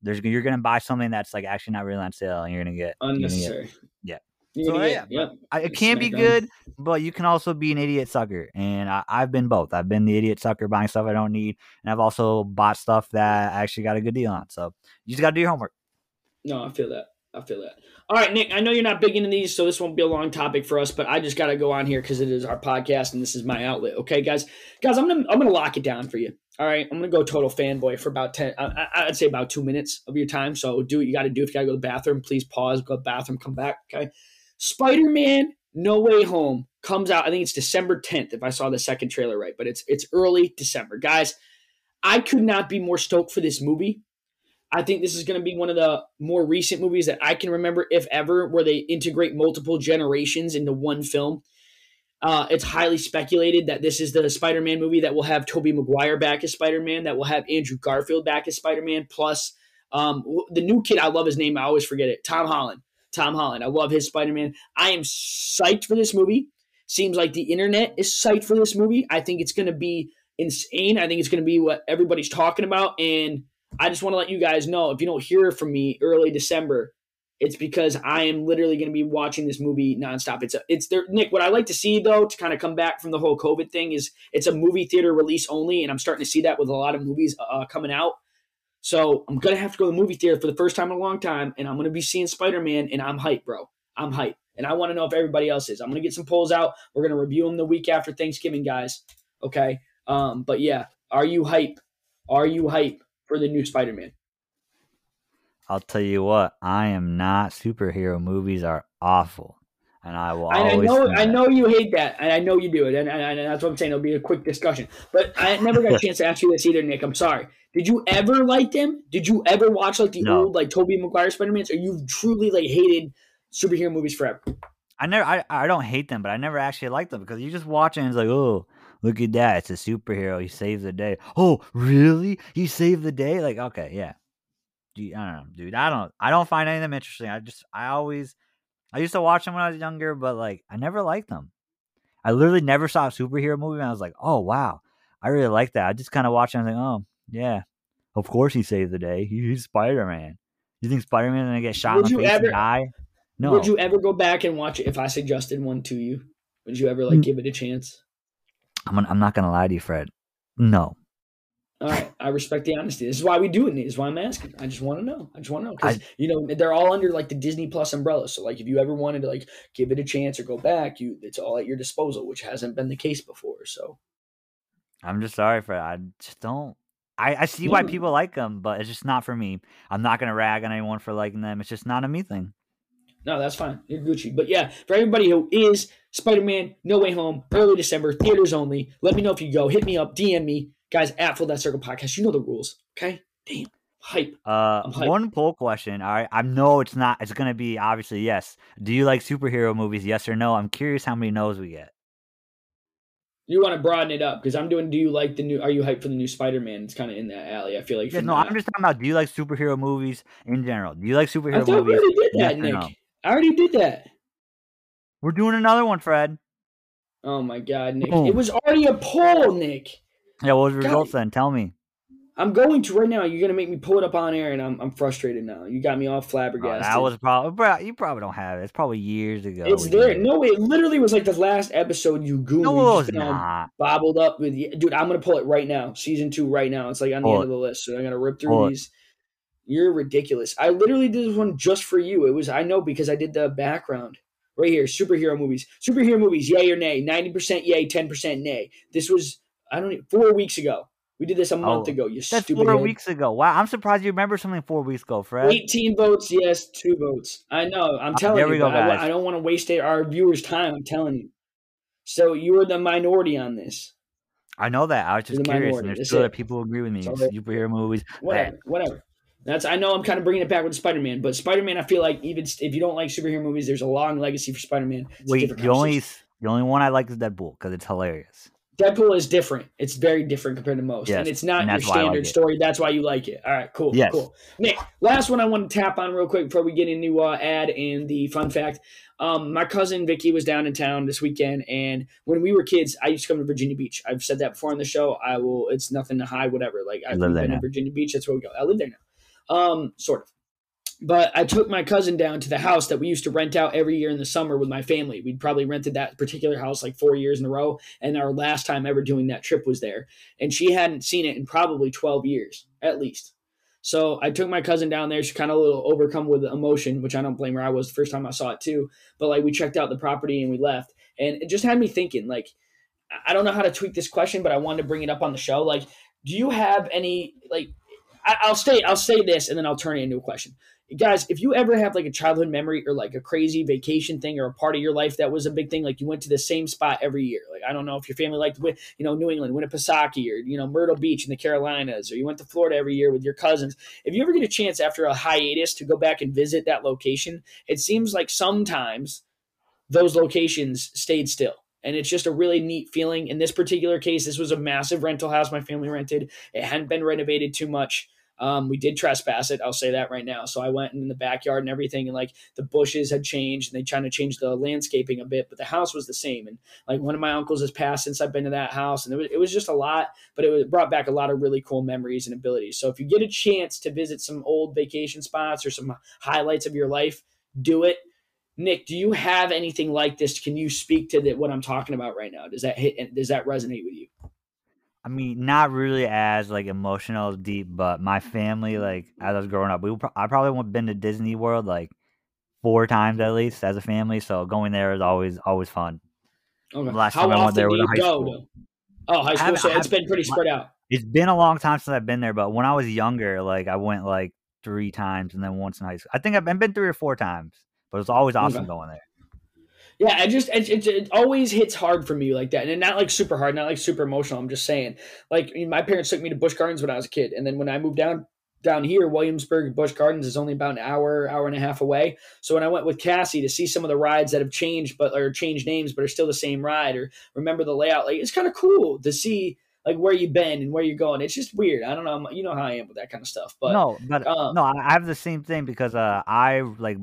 Speaker 1: there's you're gonna buy something that's like actually not really on sale, and you're gonna get you're gonna get-
Speaker 2: Unnecessary.
Speaker 1: yeah.
Speaker 2: You're
Speaker 1: So,
Speaker 2: gonna
Speaker 1: yeah,
Speaker 2: yep.
Speaker 1: I, it can be
Speaker 2: Smack
Speaker 1: good, but you can also be an idiot sucker. And I, I've been both. I've been the idiot sucker buying stuff I don't need, and I've also bought stuff that I actually got a good deal on. So you just got to do your homework.
Speaker 2: No, I feel that. I feel that. All right, Nick. I know you're not big into these, so this won't be a long topic for us. But I just got to go on here because it is our podcast and this is my outlet. Okay, guys. Guys, I'm gonna I'm gonna lock it down for you. All right, I'm gonna go total fanboy for about ten. I, I- I'd say about two minutes of your time. So do what you got to do. If you got to go to the bathroom, please pause, go to the bathroom, come back. Okay. Spider-Man: No Way Home comes out. I think it's December 10th. If I saw the second trailer right, but it's it's early December, guys. I could not be more stoked for this movie. I think this is going to be one of the more recent movies that I can remember, if ever, where they integrate multiple generations into one film. Uh, it's highly speculated that this is the Spider-Man movie that will have Tobey Maguire back as Spider-Man, that will have Andrew Garfield back as Spider-Man, plus um, the new kid. I love his name. I always forget it. Tom Holland. Tom Holland. I love his Spider-Man. I am psyched for this movie. Seems like the internet is psyched for this movie. I think it's going to be insane. I think it's going to be what everybody's talking about, and I just want to let you guys know if you don't hear from me early December, it's because I am literally going to be watching this movie nonstop. It's a, it's there, Nick. What I like to see though, to kind of come back from the whole COVID thing, is it's a movie theater release only, and I'm starting to see that with a lot of movies uh, coming out. So I'm gonna have to go to the movie theater for the first time in a long time, and I'm gonna be seeing Spider Man, and I'm hyped, bro. I'm hyped, and I want to know if everybody else is. I'm gonna get some polls out. We're gonna review them the week after Thanksgiving, guys. Okay. Um, but yeah, are you hype? Are you hype for the new Spider Man?
Speaker 1: I'll tell you what, I am not. Superhero movies are awful, and I will.
Speaker 2: And I know, I know you hate that, and I know you do it, and, and, and that's what I'm saying. It'll be a quick discussion, but I never got a <laughs> chance to ask you this either, Nick. I'm sorry. Did you ever like them? Did you ever watch like the
Speaker 1: No.
Speaker 2: old like Tobey Maguire Spider Mans, or you truly like hated superhero movies forever?
Speaker 1: I never. I, I don't hate them, but I never actually liked them because you just watch it and it's like, oh, look at that! It's a superhero. He saves the day. Oh, really? He saved the day? Like, okay, yeah. Gee, I don't know, dude. I don't. I don't find any of them interesting. I just. I always. I used to watch them when I was younger, but like, I never liked them. I literally never saw a superhero movie, and I was like, oh wow, I really like that. I just kind of watched it and I was like, oh yeah, of course he saved the day. He's Spider Man. You think Spider Man gonna get shot
Speaker 2: Would
Speaker 1: in the face
Speaker 2: ever-
Speaker 1: and die? No.
Speaker 2: Would you ever go back and watch it if I suggested one to you? Would you ever like
Speaker 1: Mm.
Speaker 2: give it a chance?
Speaker 1: I'm, gonna- I'm not gonna lie to you, Fred. No.
Speaker 2: All right, I respect the honesty. This is why we do it. This is why I'm asking. I just want to know. I just want to know because you know they're all under like the Disney Plus umbrella. So like, if you ever wanted to like give it a chance or go back, you it's all at your disposal, which hasn't been the case before. So
Speaker 1: I'm just sorry for I just don't. I, I see why people like them, but it's just not for me. I'm not gonna rag on anyone for liking them. It's just not a me thing.
Speaker 2: no, that's fine. You're Gucci. But yeah, for everybody who is Spider Man, No Way Home, early December, theaters only. Let me know if you go. Hit me up, DM me, guys at Full That Circle Podcast. You know the rules, okay? Damn, hype.
Speaker 1: Uh,
Speaker 2: I'm
Speaker 1: one poll question. All right, I know it's not. It's gonna be obviously yes. Do you like superhero movies? Yes or no? I'm curious how many no's we get.
Speaker 2: You want to broaden it up because I'm doing. Do you like the new? Are you hyped for the new Spider Man? It's kind of in that alley. I feel like.
Speaker 1: Yeah, no,
Speaker 2: that.
Speaker 1: I'm just talking about. Do you like superhero movies in general? Do you like
Speaker 2: I
Speaker 1: superhero
Speaker 2: thought we
Speaker 1: movies?
Speaker 2: already did that,
Speaker 1: or
Speaker 2: Nick.
Speaker 1: no?
Speaker 2: I already did that.
Speaker 1: We're doing another one, Fred.
Speaker 2: Oh my god, Nick!
Speaker 1: Boom.
Speaker 2: It was already a poll, Nick.
Speaker 1: Yeah, what was the
Speaker 2: God.
Speaker 1: results then? Tell me.
Speaker 2: I'm going to right now. You're gonna make me pull it up on air, and I'm I'm frustrated now. You got me all
Speaker 1: Oh,
Speaker 2: flabbergasted.
Speaker 1: that was probably, bro. You probably don't have it. It's probably years ago.
Speaker 2: it's there.
Speaker 1: it.
Speaker 2: No, it literally was like the last episode you gooned.
Speaker 1: no, it was not.
Speaker 2: Bobbled up with dude. I'm gonna pull it right now. Season two right now. It's like on the
Speaker 1: Pull
Speaker 2: end
Speaker 1: it.
Speaker 2: of the list. So I'm gonna rip through
Speaker 1: Pull it.
Speaker 2: these. You're ridiculous. I literally did this one just for you. It was I know because I did the background right here. Superhero movies. Superhero movies. Yay or nay? Ninety percent yay. Ten percent nay. This was I don't know, four weeks ago. We did this a month
Speaker 1: Oh,
Speaker 2: ago. You
Speaker 1: That's
Speaker 2: stupid.
Speaker 1: four
Speaker 2: head.
Speaker 1: weeks ago. Wow, I'm surprised you remember something four weeks ago, Fred.
Speaker 2: 18 votes, yes, two votes. I know. I'm
Speaker 1: Uh,
Speaker 2: telling
Speaker 1: there
Speaker 2: you.
Speaker 1: we go,
Speaker 2: but I,
Speaker 1: guys.
Speaker 2: I don't want to waste our viewers' time. I'm telling you. So you are the minority on this.
Speaker 1: I know that. I was just
Speaker 2: You're the
Speaker 1: curious.
Speaker 2: minority.
Speaker 1: And there's still other people who agree with me. Superhero movies.
Speaker 2: Whatever. Whatever. That's. I know. I'm kind of bringing it back with Spider Man, but Spider Man, I feel like even if you don't like superhero movies, there's a long legacy for Spider Man.
Speaker 1: Wait, the only the only one I like is Deadpool because it's hilarious.
Speaker 2: Deadpool is different. It's very different compared to most,
Speaker 1: Yes,
Speaker 2: and it's not
Speaker 1: and
Speaker 2: your
Speaker 1: I like
Speaker 2: standard story. That's why you like it. All right, cool,
Speaker 1: Yes.
Speaker 2: cool. Nick, last one I want to tap on real quick before we get into uh, ad and the fun fact. Um, my cousin Vicky was down in town this weekend, and when we were kids, I used to come to Virginia Beach. I've said that before on the show. I will. It's nothing to hide. Whatever. Like I've
Speaker 1: live
Speaker 2: been
Speaker 1: there
Speaker 2: in. Virginia Beach. That's where we go. I live there now. Um, sort of. But I took my cousin down to the house that we used to rent out every year in the summer with my family. We'd probably rented that particular house like four years in a row. And our last time ever doing that trip was there. And she hadn't seen it in probably 12 years, at least. So I took my cousin down there. She kind of a little overcome with emotion, which I don't blame her. I was the first time I saw it too. But like we checked out the property and we left. And it just had me thinking, like, I- don't know how to tweak this question, but I wanted to bring it up on the show. Like, do you have any like I, I'll say I'll say this and then I'll turn it into a question. Guys, if you ever have like a childhood memory or like a crazy vacation thing or a part of your life that was a big thing, like you went to the same spot every year. Like I don't know if your family liked you know New England, Winnipesaukee, or you know Myrtle Beach in the Carolinas, or you went to Florida every year with your cousins. If you ever get a chance after a hiatus to go back and visit that location, it seems like sometimes those locations stayed still. And it's just a really neat feeling. In this particular case, this was a massive rental house my family rented. It hadn't been renovated too much. Um, we did trespass it. I'll say that right now. So I went in the backyard and everything, and like the bushes had changed, and they trying to change the landscaping a bit, but the house was the same. And like one of my uncles has passed since I've been to that house, and it was, it was just a lot, but it was, brought back a lot of really cool memories and abilities. So if you get a chance to visit some old vacation spots or some highlights of your life, do it. Nick, do you have anything like this? Can you speak to the, what I'm talking about right now? Does that hit? Does that resonate with you?
Speaker 1: I mean, not really as like emotional deep, but my family, like as I was growing up, we pro- I probably went been to Disney World like four times at least as a family. So going there is always always fun.
Speaker 2: Okay.
Speaker 1: Last
Speaker 2: How
Speaker 1: time I went there was high
Speaker 2: go?
Speaker 1: school.
Speaker 2: Oh, high school. So it's been pretty spread out.
Speaker 1: It's been a long time since I've been there, but when I was younger, like I went like three times and then once in high school. I think I've been, been three or four times, but it's always awesome
Speaker 2: Okay.
Speaker 1: going there.
Speaker 2: Yeah, I just it, it, it always hits hard for me like that, and not like super hard, not like super emotional. I'm just saying, like I mean, my parents took me to Busch Gardens when I was a kid, and then when I moved down down here, Williamsburg Busch Gardens is only about an hour, hour and a half away. So when I went with Cassie to see some of the rides that have changed, but or changed names, but are still the same ride, or remember the layout, like it's kind of cool to see like where you've been and where you're going. It's just weird. I don't know, you know how I am with that kind of stuff, but
Speaker 1: no, but
Speaker 2: um,
Speaker 1: no, I I have the same thing because uh, I like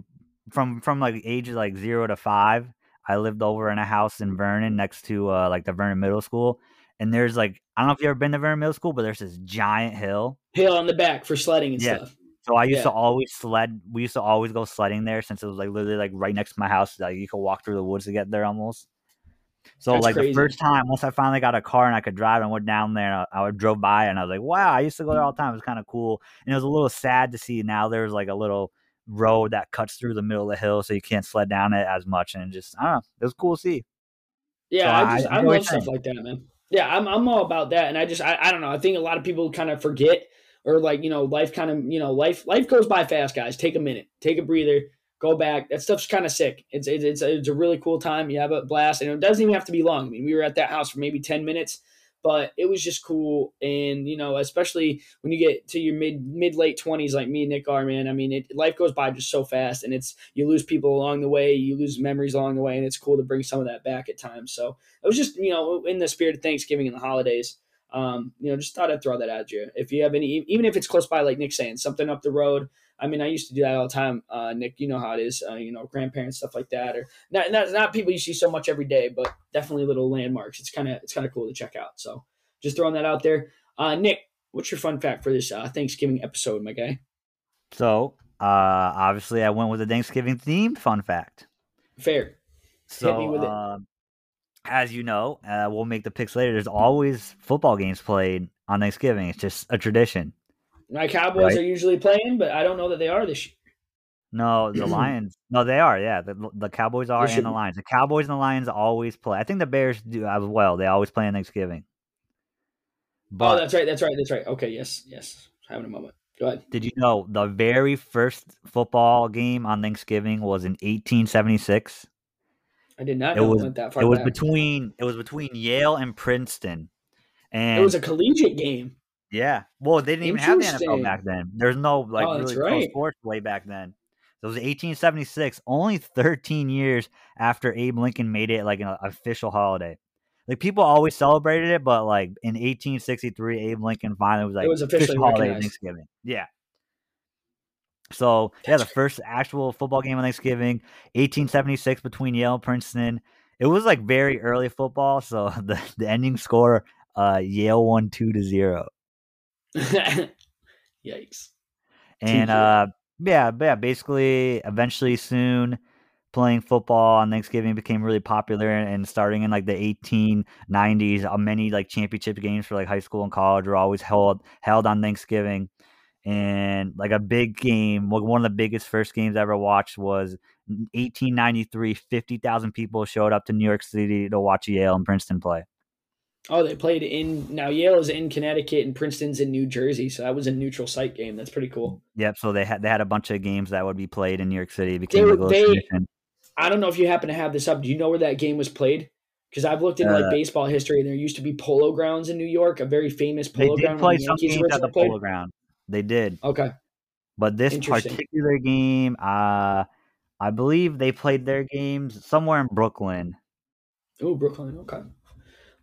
Speaker 1: from from like ages like zero to five, I lived over in a house in Vernon next to uh like the Vernon Middle School, and there's like I don't know if you ever been to Vernon Middle School, but there's this giant hill.
Speaker 2: hill on the back for sledding and
Speaker 1: Yeah.
Speaker 2: stuff.
Speaker 1: So I used to always sled. We used to always go sledding there since it was like literally like right next to my house. Like you could walk through the woods to get there almost. So
Speaker 2: That's
Speaker 1: like
Speaker 2: crazy.
Speaker 1: the first time, once I finally got a car and I could drive and went down there, I, I drove by and I was like, wow, I used to go there all the time. It was kind of cool, and it was a little sad to see now there's like a little road that cuts through the middle of the hill, so you can't sled down it as much, and just I don't know, it was cool to see.
Speaker 2: Yeah,
Speaker 1: So
Speaker 2: I just
Speaker 1: I,
Speaker 2: I love stuff
Speaker 1: saying.
Speaker 2: like that, man. Yeah, I'm I'm all about that, and I just I, I don't know. I think a lot of people kind of forget, or like you know, life kind of you know, life life goes by fast, guys. Take a minute, take a breather, go back. That stuff's kind of sick. It's it's it's a, it's a really cool time. You have a blast, and it doesn't even have to be long. I mean, we were at that house for maybe ten minutes, but it was just cool. And you know, especially when you get to your mid mid late twenties, like me and Nick are, man. I mean, it, life goes by just so fast, and it's you lose people along the way, you lose memories along the way, and it's cool to bring some of that back at times. So it was just you know in the spirit of Thanksgiving and the holidays. Um, you know, just thought I'd throw that at you. If you have any, even if it's close by, like Nick saying, something up the road. I mean, I used to do that all the time. Uh, Nick, you know how it is. Uh, you know, grandparents stuff like that, or not, not not people you see so much every day, but definitely little landmarks. It's kind of it's kind of cool to check out. So just throwing that out there. Uh, Nick, what's your fun fact for this uh, Thanksgiving episode, my guy?
Speaker 1: So uh, obviously, I went with a Thanksgiving themed fun fact.
Speaker 2: Fair.
Speaker 1: So,
Speaker 2: me with it.
Speaker 1: um, as you know, uh, we'll make the picks later. There's always football games played on Thanksgiving. It's just a tradition.
Speaker 2: My Cowboys
Speaker 1: Right.
Speaker 2: are usually playing, but I don't know that they are this year.
Speaker 1: No, the <clears throat> Lions. No, they are. Yeah, the, the Cowboys are and the Lions. The Cowboys and the Lions always play. I think the Bears do as well. They always play on Thanksgiving.
Speaker 2: oh, that's right. That's right. That's right. Okay. Yes. Yes. Having a moment. Go ahead.
Speaker 1: did you know the very first football game on Thanksgiving was in 1876?
Speaker 2: I did not
Speaker 1: It
Speaker 2: know
Speaker 1: was
Speaker 2: it went that far
Speaker 1: it was
Speaker 2: back.
Speaker 1: between it was between Yale and Princeton. And
Speaker 2: it was a collegiate game.
Speaker 1: Yeah. Well, they didn't even have the NFL back then. There's no like
Speaker 2: Oh,
Speaker 1: really pro
Speaker 2: right.
Speaker 1: sports way back then. So it was 1876, only 13 years after Abe Lincoln made it like an official holiday. Like people always celebrated it, but like in 1863, Abe Lincoln finally was like it
Speaker 2: was officially
Speaker 1: holiday. Thanksgiving. Yeah. So yeah, the first actual football game on Thanksgiving, 1876 between Yale and Princeton. It was like very early football, so <laughs> the, the ending score, uh, Yale won two to zero. <laughs>
Speaker 2: Yikes.
Speaker 1: And uh yeah, yeah, basically eventually soon playing football on Thanksgiving became really popular and starting in like the 1890s, uh, many like championship games for like high school and college were always held held on Thanksgiving. And like a big game, one of the biggest first games I ever watched was 1893. 50,000 people showed up to New York City to watch Yale and Princeton play.
Speaker 2: Oh, they played in now Yale is in Connecticut and Princeton's in New Jersey, so that was a neutral site game. That's pretty cool.
Speaker 1: Yep. So they had they had a bunch of games that would be played in New York City. It became like little
Speaker 2: they- I don't know if you happen to have this up. Do you know where that game was played? Because I've looked in like
Speaker 1: Uh,
Speaker 2: baseball history, and there used to be polo grounds in New York, a very famous
Speaker 1: They
Speaker 2: polo
Speaker 1: did
Speaker 2: ground.
Speaker 1: play
Speaker 2: where the
Speaker 1: some games at the
Speaker 2: played.
Speaker 1: Polo Ground. They did,
Speaker 2: Okay,
Speaker 1: but this particular game, uh, I believe they played their games somewhere in Brooklyn.
Speaker 2: oh Brooklyn. Okay,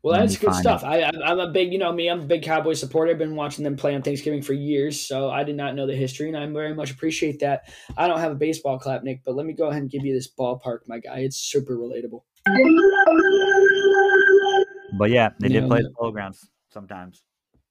Speaker 2: Well, that's good stuff.
Speaker 1: it.
Speaker 2: I, I'm- a big, you know me, I'm a big Cowboy supporter. I've been watching them play on Thanksgiving for years, so I did not know the history, and I very much appreciate that. I don't have a baseball clap, Nick, but let me go ahead and give you this ballpark, my guy. It's super relatable.
Speaker 1: But yeah, they did
Speaker 2: Yeah,
Speaker 1: play the polo grounds sometimes.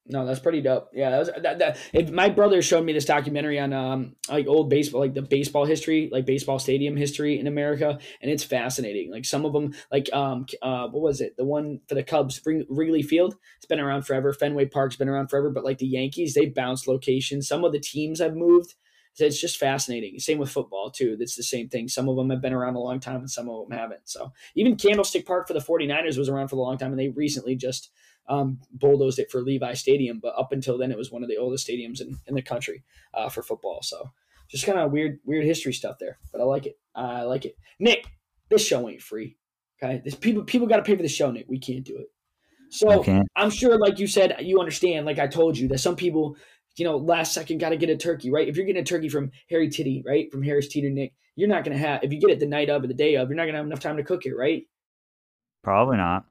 Speaker 2: No, that's pretty dope. Yeah, that was that. that if my brother showed me this documentary on um like old baseball, like the baseball history, like baseball stadium history in America, and it's fascinating. Like some of them, like um uh what was it? The one for the Cubs, Wrigley Field. It's been around forever. Fenway Park's been around forever. But like the Yankees, they bounced locations. Some of the teams have moved. It's just fascinating. Same with football too. That's the same thing. Some of them have been around a long time, and some of them haven't. So even Candlestick Park for the 49ers was around for a long time, and they recently just um, bulldozed it for Levi Stadium. But up until then, it was one of the oldest stadiums in, in the country uh, for football. So just kind of weird, weird history stuff there. But I like it. I like it. Nick, this show ain't free. Okay, this people people got to pay for the show. Nick, we can't do it. So
Speaker 1: Okay.
Speaker 2: I'm sure, like you said, you understand. Like I told you, that some people, you know, last second got to get a turkey, right? If you're getting a turkey from Harry Titty, right, from Harris Teeter, Nick, you're not gonna have. If you get it the night of or the day of, you're not gonna have enough time to cook it, right?
Speaker 1: Probably not.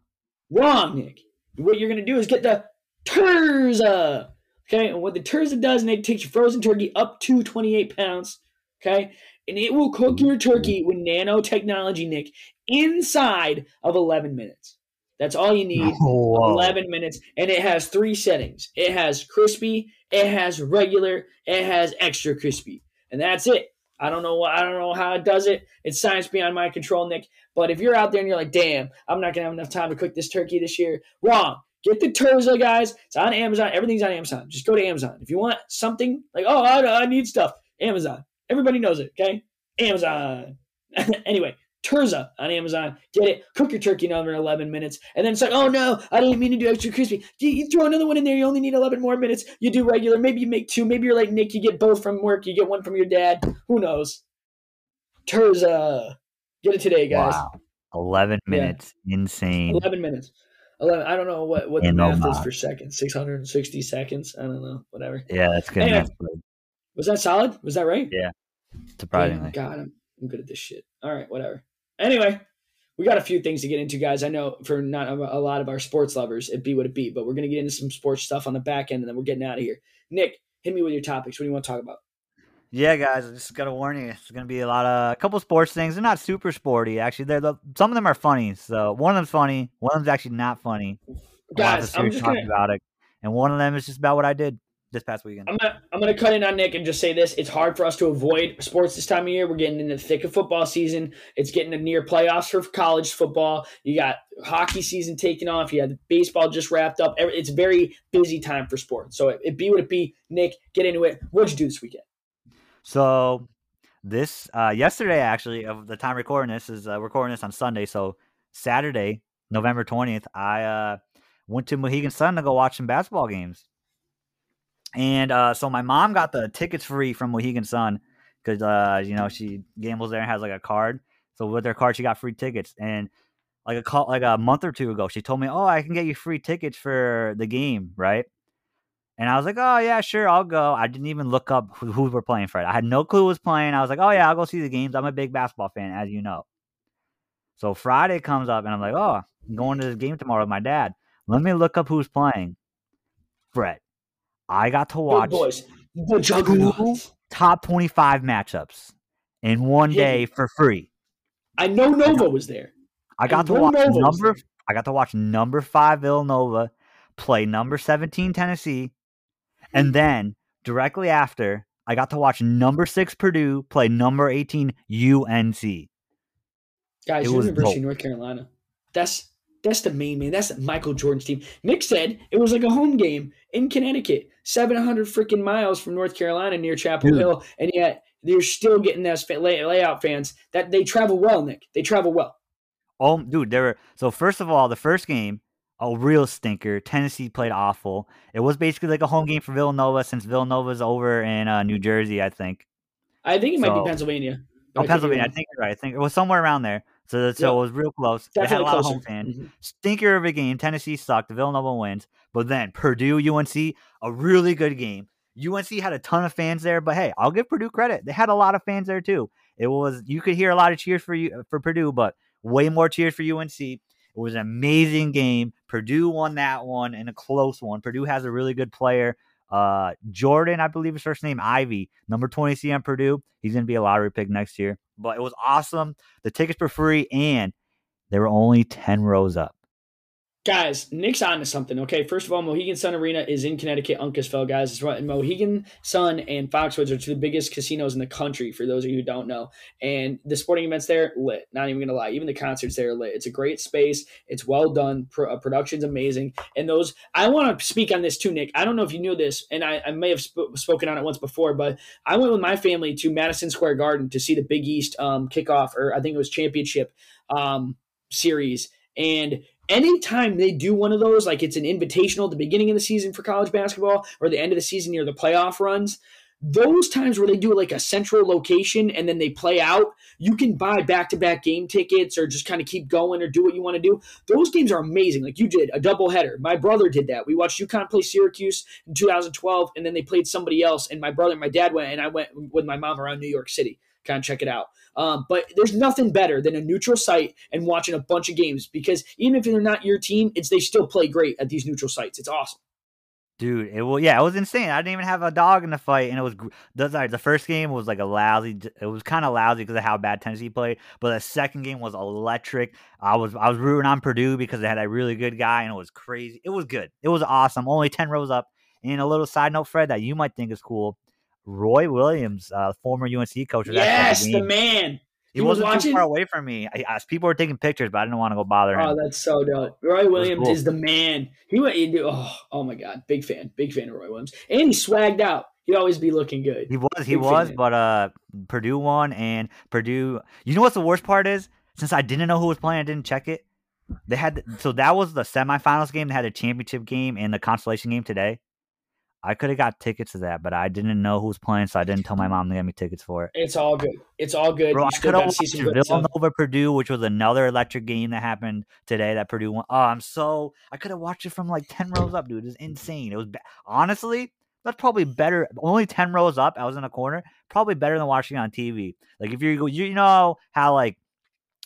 Speaker 2: Wrong, Nick. What you're gonna do is get the Terza. Okay, and what the Terza does, Nick, takes your frozen turkey up to 28 pounds. Okay, and it will cook your turkey with nanotechnology, Nick, inside of 11 minutes. That's all you need.
Speaker 1: Whoa.
Speaker 2: 11 minutes and it has three settings. It has crispy it has regular it has extra crispy. And that's it. I don't know what i don't know how it does it. It's science beyond my control nick. But if you're out there and you're like damn i'm not gonna have enough time to cook this turkey this year wrong. Get the Terza, guys. It's on amazon. Everything's on amazon. Just go to amazon. If you want something like oh i, I need stuff. Amazon. Everybody knows it okay? Amazon. <laughs> Anyway Terza on Amazon. Get it. Cook your turkey in under 11 minutes. And then it's like, oh no, I didn't mean to do extra crispy. You, you throw another one in there. You only need 11 more minutes. You do regular. Maybe you make two. Maybe you're like Nick. You get both from work. You get one from your dad. Who knows? Terza. Get it today, guys.
Speaker 1: Wow. 11 minutes. Insane.
Speaker 2: 11 minutes. 11. I don't know what, what the
Speaker 1: And
Speaker 2: math is for seconds. 660 seconds. I don't know. Whatever.
Speaker 1: Yeah, that's good.
Speaker 2: Anyway. Was that solid? Was that right?
Speaker 1: Yeah. Surprisingly.
Speaker 2: God, I'm, I'm good at this shit. All right, whatever. Anyway, we got a few things to get into, guys. I know for not a, lot of our sports lovers, it be what it be, but we're gonna get into some sports stuff on the back end, and then we're getting out of here. Nick, hit me with your topics. What do you want to talk about?
Speaker 1: Yeah, guys, I just gotta warn you. It's gonna be a lot of a couple sports things. They're not super sporty, actually. They're the, some of them are funny. So one of them's funny. One of them's actually not funny.
Speaker 2: Guys, I'm just gonna
Speaker 1: about it. And one of them is just about what I did this past weekend.
Speaker 2: I'm gonna I'm gonna cut in on Nick and just say this: it's hard for us to avoid sports this time of year. We're getting in the thick of football season. It's getting to near playoffs for college football. You got hockey season taking off. You had baseball just wrapped up. It's a very busy time for sports. So it, it be what it be. Nick, get into it. What'd you do this weekend?
Speaker 1: So this uh yesterday actually of the time recording this is uh, recording this on Sunday. So Saturday, November twentieth, I uh went to Mohegan Sun to go watch some basketball games. And uh so my mom got the tickets free from Mohegan Sun because uh you know she gambles there and has like a card. So with her card she got free tickets. And like a call like a month or two ago, she told me, Oh, I can get you free tickets for the game, right? And I was like, oh, yeah, sure, I'll go. I didn't even look up who, who were playing Friday. I had no clue who was playing. I was like, oh, yeah, I'll go see the games. I'm a big basketball fan, as you know. So Friday comes up, and I'm like, oh, I'm going to this game tomorrow with my dad. Let me look up who's playing. Fred. I got to watch
Speaker 2: boys, the juggernauts.
Speaker 1: top 25 matchups in one
Speaker 2: Yeah.
Speaker 1: day for free.
Speaker 2: I know Nova was there.
Speaker 1: I got to watch
Speaker 2: Nova
Speaker 1: number. I got to watch number five Villanova play number 17 Tennessee, and hmm. then directly after, I got to watch number six Purdue play number 18 UNC.
Speaker 2: Guys,
Speaker 1: It
Speaker 2: University of North Carolina. That's that's the main man. That's Michael Jordan's team. Nick said it was like a home game in Connecticut, seven hundred freaking miles from North Carolina near Chapel
Speaker 1: Dude.
Speaker 2: Hill, and yet they're still getting those lay, layout fans that they travel well. Nick, they travel well.
Speaker 1: Oh, dude, there were so first of all, the first game, a real stinker. Tennessee played awful. It was basically like a home game for Villanova since Villanova's over in uh, New Jersey, I think.
Speaker 2: I think it might be Pennsylvania.
Speaker 1: Oh,
Speaker 2: I
Speaker 1: Pennsylvania. I think you're right. I think it was somewhere around there. So, so
Speaker 2: Yep.
Speaker 1: it was real close. They had a
Speaker 2: Definitely
Speaker 1: lot of home fans.
Speaker 2: Mhm.
Speaker 1: Stinker of a game. Tennessee sucked. Villanova wins. But then Purdue, UNC, a really good game. UNC had a ton of fans there, but hey, I'll give Purdue credit. They had a lot of fans there too. It was you could hear a lot of cheers for you for Purdue, but way more cheers for UNC. It was an amazing game. Purdue won that one in a close one. Purdue has a really good player. Uh, Jordan, I believe his first name, Ivey, number 20 CM Purdue. He's going to be a lottery pick next year. But it was awesome. The tickets were free and they were only 10 rows up.
Speaker 2: Guys, Nick's on to something. Okay, first of all, Mohegan Sun Arena is in Connecticut, Uncasville, guys. It's right. Mohegan Sun and Foxwoods are two of the biggest casinos in the country. For those of you who don't know, and the sporting events there lit. Not even gonna lie, even the concerts there lit. It's a great space. It's well done. Pro, uh, production's amazing. And those, I want to speak on this too, Nick. I don't know if you knew this, and I, I may have sp- spoken on it once before, but I went with my family to Madison Square Garden to see the Big East um, kickoff, or I think it was championship um, series, and anytime they do one of those, like it's an invitational at the beginning of the season for college basketball or the end of the season near the playoff runs, those times where they do like a central location and then they play out, you can buy back to back game tickets or just kind of keep going or do what you want to do. Those games are amazing. Like you did a double header. My brother did that. We watched UConn play Syracuse in 2012 and then they played somebody else. And my brother and my dad went and I went with my mom around New York City. Kind of check it out. Um, but there's nothing better than a neutral site and watching a bunch of games because even if they're not your team, it's they still play great at these neutral sites. It's awesome.
Speaker 1: Dude, it was yeah, it was insane. I didn't even have a dog in the fight, and it was the, the first game was like a lousy. It was kind of lousy because of how bad Tennessee played, but the second game was electric. I was I was rooting on Purdue because they had a really good guy, and it was crazy. It was good. It was awesome. Only ten rows up. And a little side note, Fred, that you might think is cool. Roy Williams, uh, former UNC coach,
Speaker 2: yes,
Speaker 1: the,
Speaker 2: the man.
Speaker 1: He, he wasn't was too far away from me. I, I, people were taking pictures, but I didn't want to go bother him.
Speaker 2: Oh, that's so dope. Roy Williams cool. is the man. He went. He, oh, oh my god, big fan, big fan of Roy Williams, and he swagged out. He'd always be looking good.
Speaker 1: He was, he big was, fan. but uh, Purdue won, and Purdue. You know what's the worst part is? Since I didn't know who was playing, I didn't check it. They had so that was the semifinals game. They had a championship game and the consolation game today. I could have got tickets to that, but I didn't know who was playing, so I didn't tell my mom to get me tickets for it.
Speaker 2: It's all good. It's all good.
Speaker 1: Bro, I could have watched Villanova Purdue, which was another electric game that happened today that Purdue won. Oh, I'm so I could have watched it from like ten rows up, dude. It's insane. It was honestly that's probably better. Only ten rows up. I was in a corner. Probably better than watching on TV. Like if you you know how like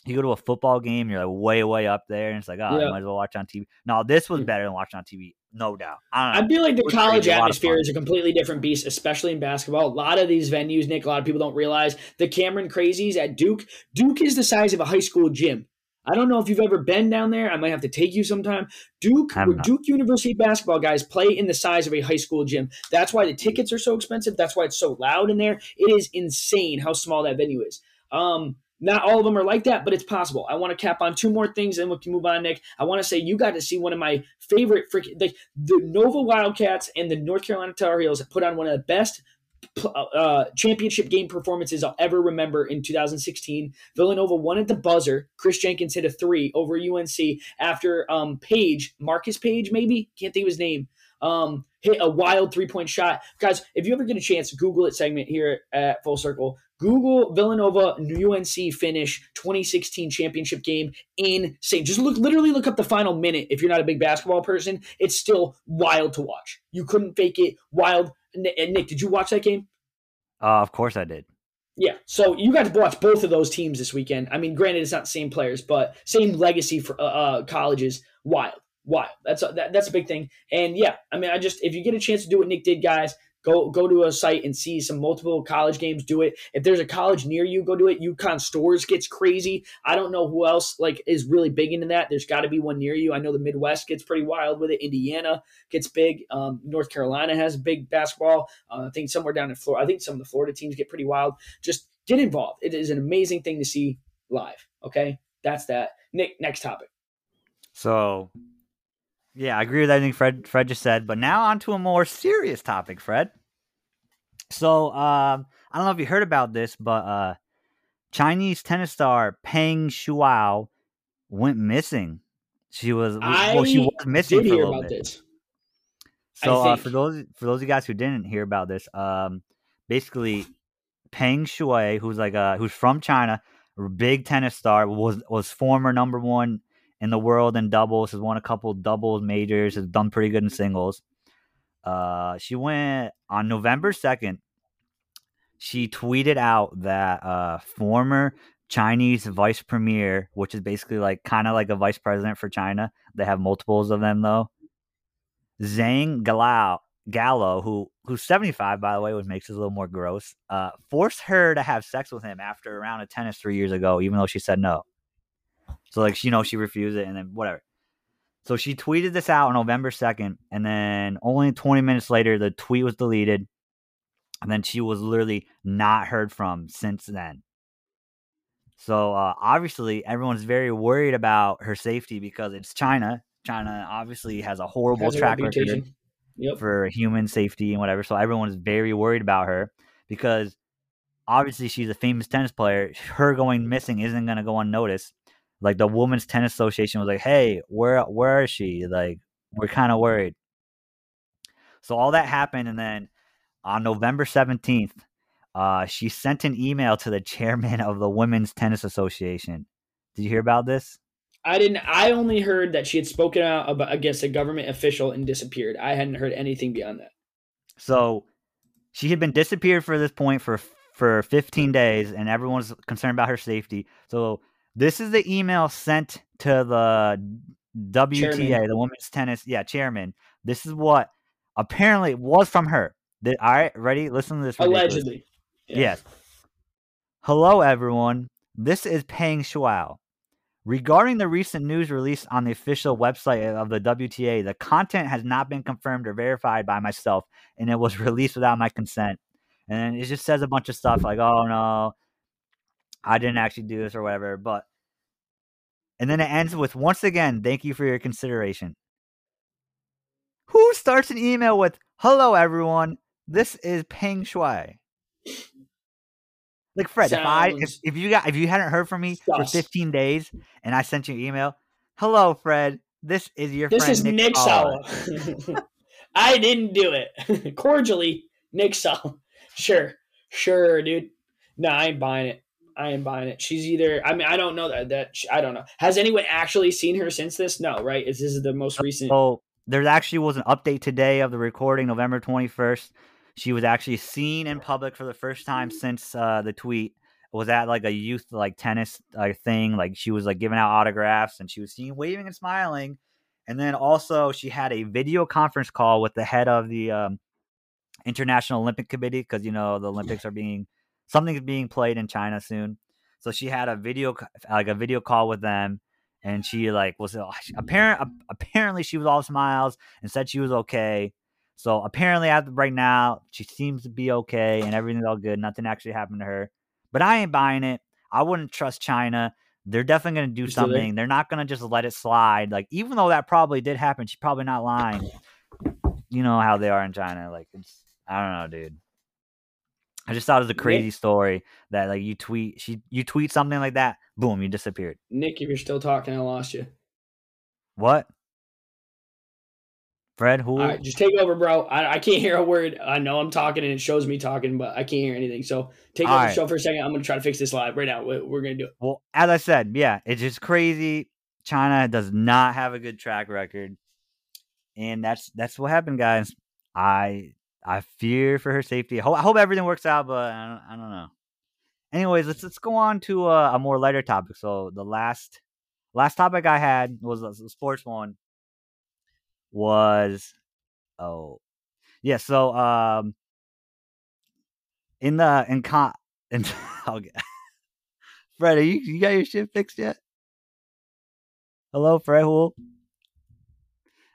Speaker 1: you go to a football game, you're like way, way up there, and it's like, oh, yeah. I might as well watch on TV. No, this was mm. better than watching on TV, no doubt.
Speaker 2: I, I feel like the college atmosphere is a completely different beast, especially in basketball. A lot of these venues, Nick, a lot of people don't realize the Cameron Crazies at Duke. Duke is the size of a high school gym. I don't know if you've ever been down there. I might have to take you sometime. Duke, Duke University basketball guys play in the size of a high school gym. That's why the tickets are so expensive. That's why it's so loud in there. It is insane how small that venue is. Um, not all of them are like that, but it's possible. I want to cap on two more things and we can move on, Nick. I want to say you got to see one of my favorite freaking the, the Nova Wildcats and the North Carolina Tar Heels put on one of the best uh, championship game performances I'll ever remember in 2016. Villanova won at the buzzer. Kris Jenkins hit a three over UNC after um, Page, Marcus Paige, maybe can't think of his name, um, hit a wild three point shot. Guys, if you ever get a chance, Google it segment here at Full Circle. Google Villanova UNC finish 2016 championship game insane. Just look, literally look up the final minute. If you're not a big basketball person, it's still wild to watch. You couldn't fake it. Wild. And Nick, did you watch that game?
Speaker 1: Uh, of course I did.
Speaker 2: Yeah, so you got to watch both of those teams this weekend. I mean, granted, it's not the same players, but same legacy for uh, uh, colleges. Wild, wild. That's a, that, that's a big thing. And yeah, I mean, I just if you get a chance to do what Nick did, guys, Go go to a site and see some multiple college games. Do it. If there's a college near you, go do it. UConn Storrs gets crazy. I don't know who else like is really big into that. There's got to be one near you. I know the Midwest gets pretty wild with it. Indiana gets big. Um, North Carolina has big basketball. Uh, I think somewhere down in Florida. I think some of the Florida teams get pretty wild. Just get involved. It is an amazing thing to see live. Okay, that's that. Nick, next topic.
Speaker 1: So yeah, I agree with everything Fred Fred just said. But now on to a more serious topic, Fred. So um, I don't know if you heard about this, but uh, Chinese tennis star Peng Shuai went missing. She was well, she was missing for a little bit. This. So uh, for those for those of you guys who didn't hear about this, um, basically Peng Shuai, who's like uh who's from China, big tennis star, was was former number one in the world in doubles. Has won a couple doubles majors. Has done pretty good in singles. Uh, she went on November second. She tweeted out that uh, former Chinese vice premier, which is basically like kind of like a vice president for China. They have multiples of them though. Zhang Galao, Gallo, who who's 75 by the way, which makes it a little more gross, uh, forced her to have sex with him after a round of tennis three years ago, even though she said no. So like you know she refused it and then whatever. So she tweeted this out on November 2nd, and then only 20 minutes later the tweet was deleted. And then she was literally not heard from since then. So uh, obviously everyone's very worried about her safety because it's China. China obviously has a horrible
Speaker 2: Has a
Speaker 1: track record.
Speaker 2: Yep.
Speaker 1: for human safety and whatever. So everyone is very worried about her because obviously she's a famous tennis player. Her going missing isn't going to go unnoticed. Like the Women's Tennis Association was like, "Hey, where where is she? Like we're kind of worried." So all that happened, and then on November seventeenth, uh, she sent an email to the chairman of the Women's Tennis Association. Did you hear about this?
Speaker 2: I didn't. I only heard that she had spoken out about, against a government official and disappeared. I hadn't heard anything beyond that.
Speaker 1: So she had been disappeared for this point for for 15 days, and everyone's concerned about her safety. So this is the email sent to the WTA,
Speaker 2: Chairman.
Speaker 1: the women's tennis, yeah, chairman. This is what apparently was from her. The- all right, ready? Listen to this. ridiculous-
Speaker 2: Allegedly. Yeah.
Speaker 1: Yes. Hello, everyone. This is Peng Shuai. Regarding the recent news released on the official website of the WTA, the content has not been confirmed or verified by myself, and it was <laughs> released without my consent. And it just says a bunch of stuff like, "Oh no, I didn't actually do this" or whatever. But and then it ends with, "Once again, thank you for your consideration." Who starts an email with, "Hello, everyone. This is Peng Shuai." Like Fred, if I if, if you got if you hadn't heard from me for 15 days and I sent you an email, hello Fred, this is your
Speaker 2: This
Speaker 1: friend
Speaker 2: is Nick
Speaker 1: Sala."
Speaker 2: Sala. <laughs> <laughs> I didn't do it. <laughs> Cordially, Nick Sala. Sure, sure, dude. No, I ain't buying it. I am buying it. She's either. I mean, I don't know that. That I don't know. Has anyone actually seen her since this? No, right? Is this is the most recent?
Speaker 1: Oh, there actually was an update today of the recording, November 21st. She was actually seen in public for the first time since uh, the tweet was at like a youth like tennis uh, thing. Like she was like giving out autographs and she was seen waving and smiling. And then also she had a video conference call with the head of the um, International Olympic Committee because you know the Olympics are being something's being played in China soon. So she had a video like a video call with them and she like was uh, apparent apparently she was all smiles and said she was okay. So apparently, of right now, she seems to be okay and everything's all good. Nothing actually happened to her. But I ain't buying it. I wouldn't trust China. They're definitely going to do something. They're not going to just let it slide. Like even though that probably did happen, she's probably not lying. You know how they are in China. Like it's I don't know, dude. I just thought it was a
Speaker 2: Nick-
Speaker 1: crazy story that like you tweet she you tweet something like that, boom, you disappeared.
Speaker 2: Nick, if you're still talking, I lost you.
Speaker 1: What? Fred, who?
Speaker 2: All right, just take over, bro. I, I can't hear a word. I know I'm talking and it shows me talking, but I can't hear anything. So take
Speaker 1: All
Speaker 2: over the show for a second. I'm gonna try to fix this live right now. We're, we're gonna do it.
Speaker 1: Well, as I said, yeah, it's just crazy. China does not have a good track record, and that's that's what happened, guys. I I fear for her safety. I hope, I hope everything works out, but I don't, I don't know. Anyways, let's let's go on to a, a more lighter topic. So the last last topic I had was a s- sports one. Was oh yeah, so um in the in con in <laughs> okay. Fred, you you got your shit fixed yet? Hello, Fred Hool.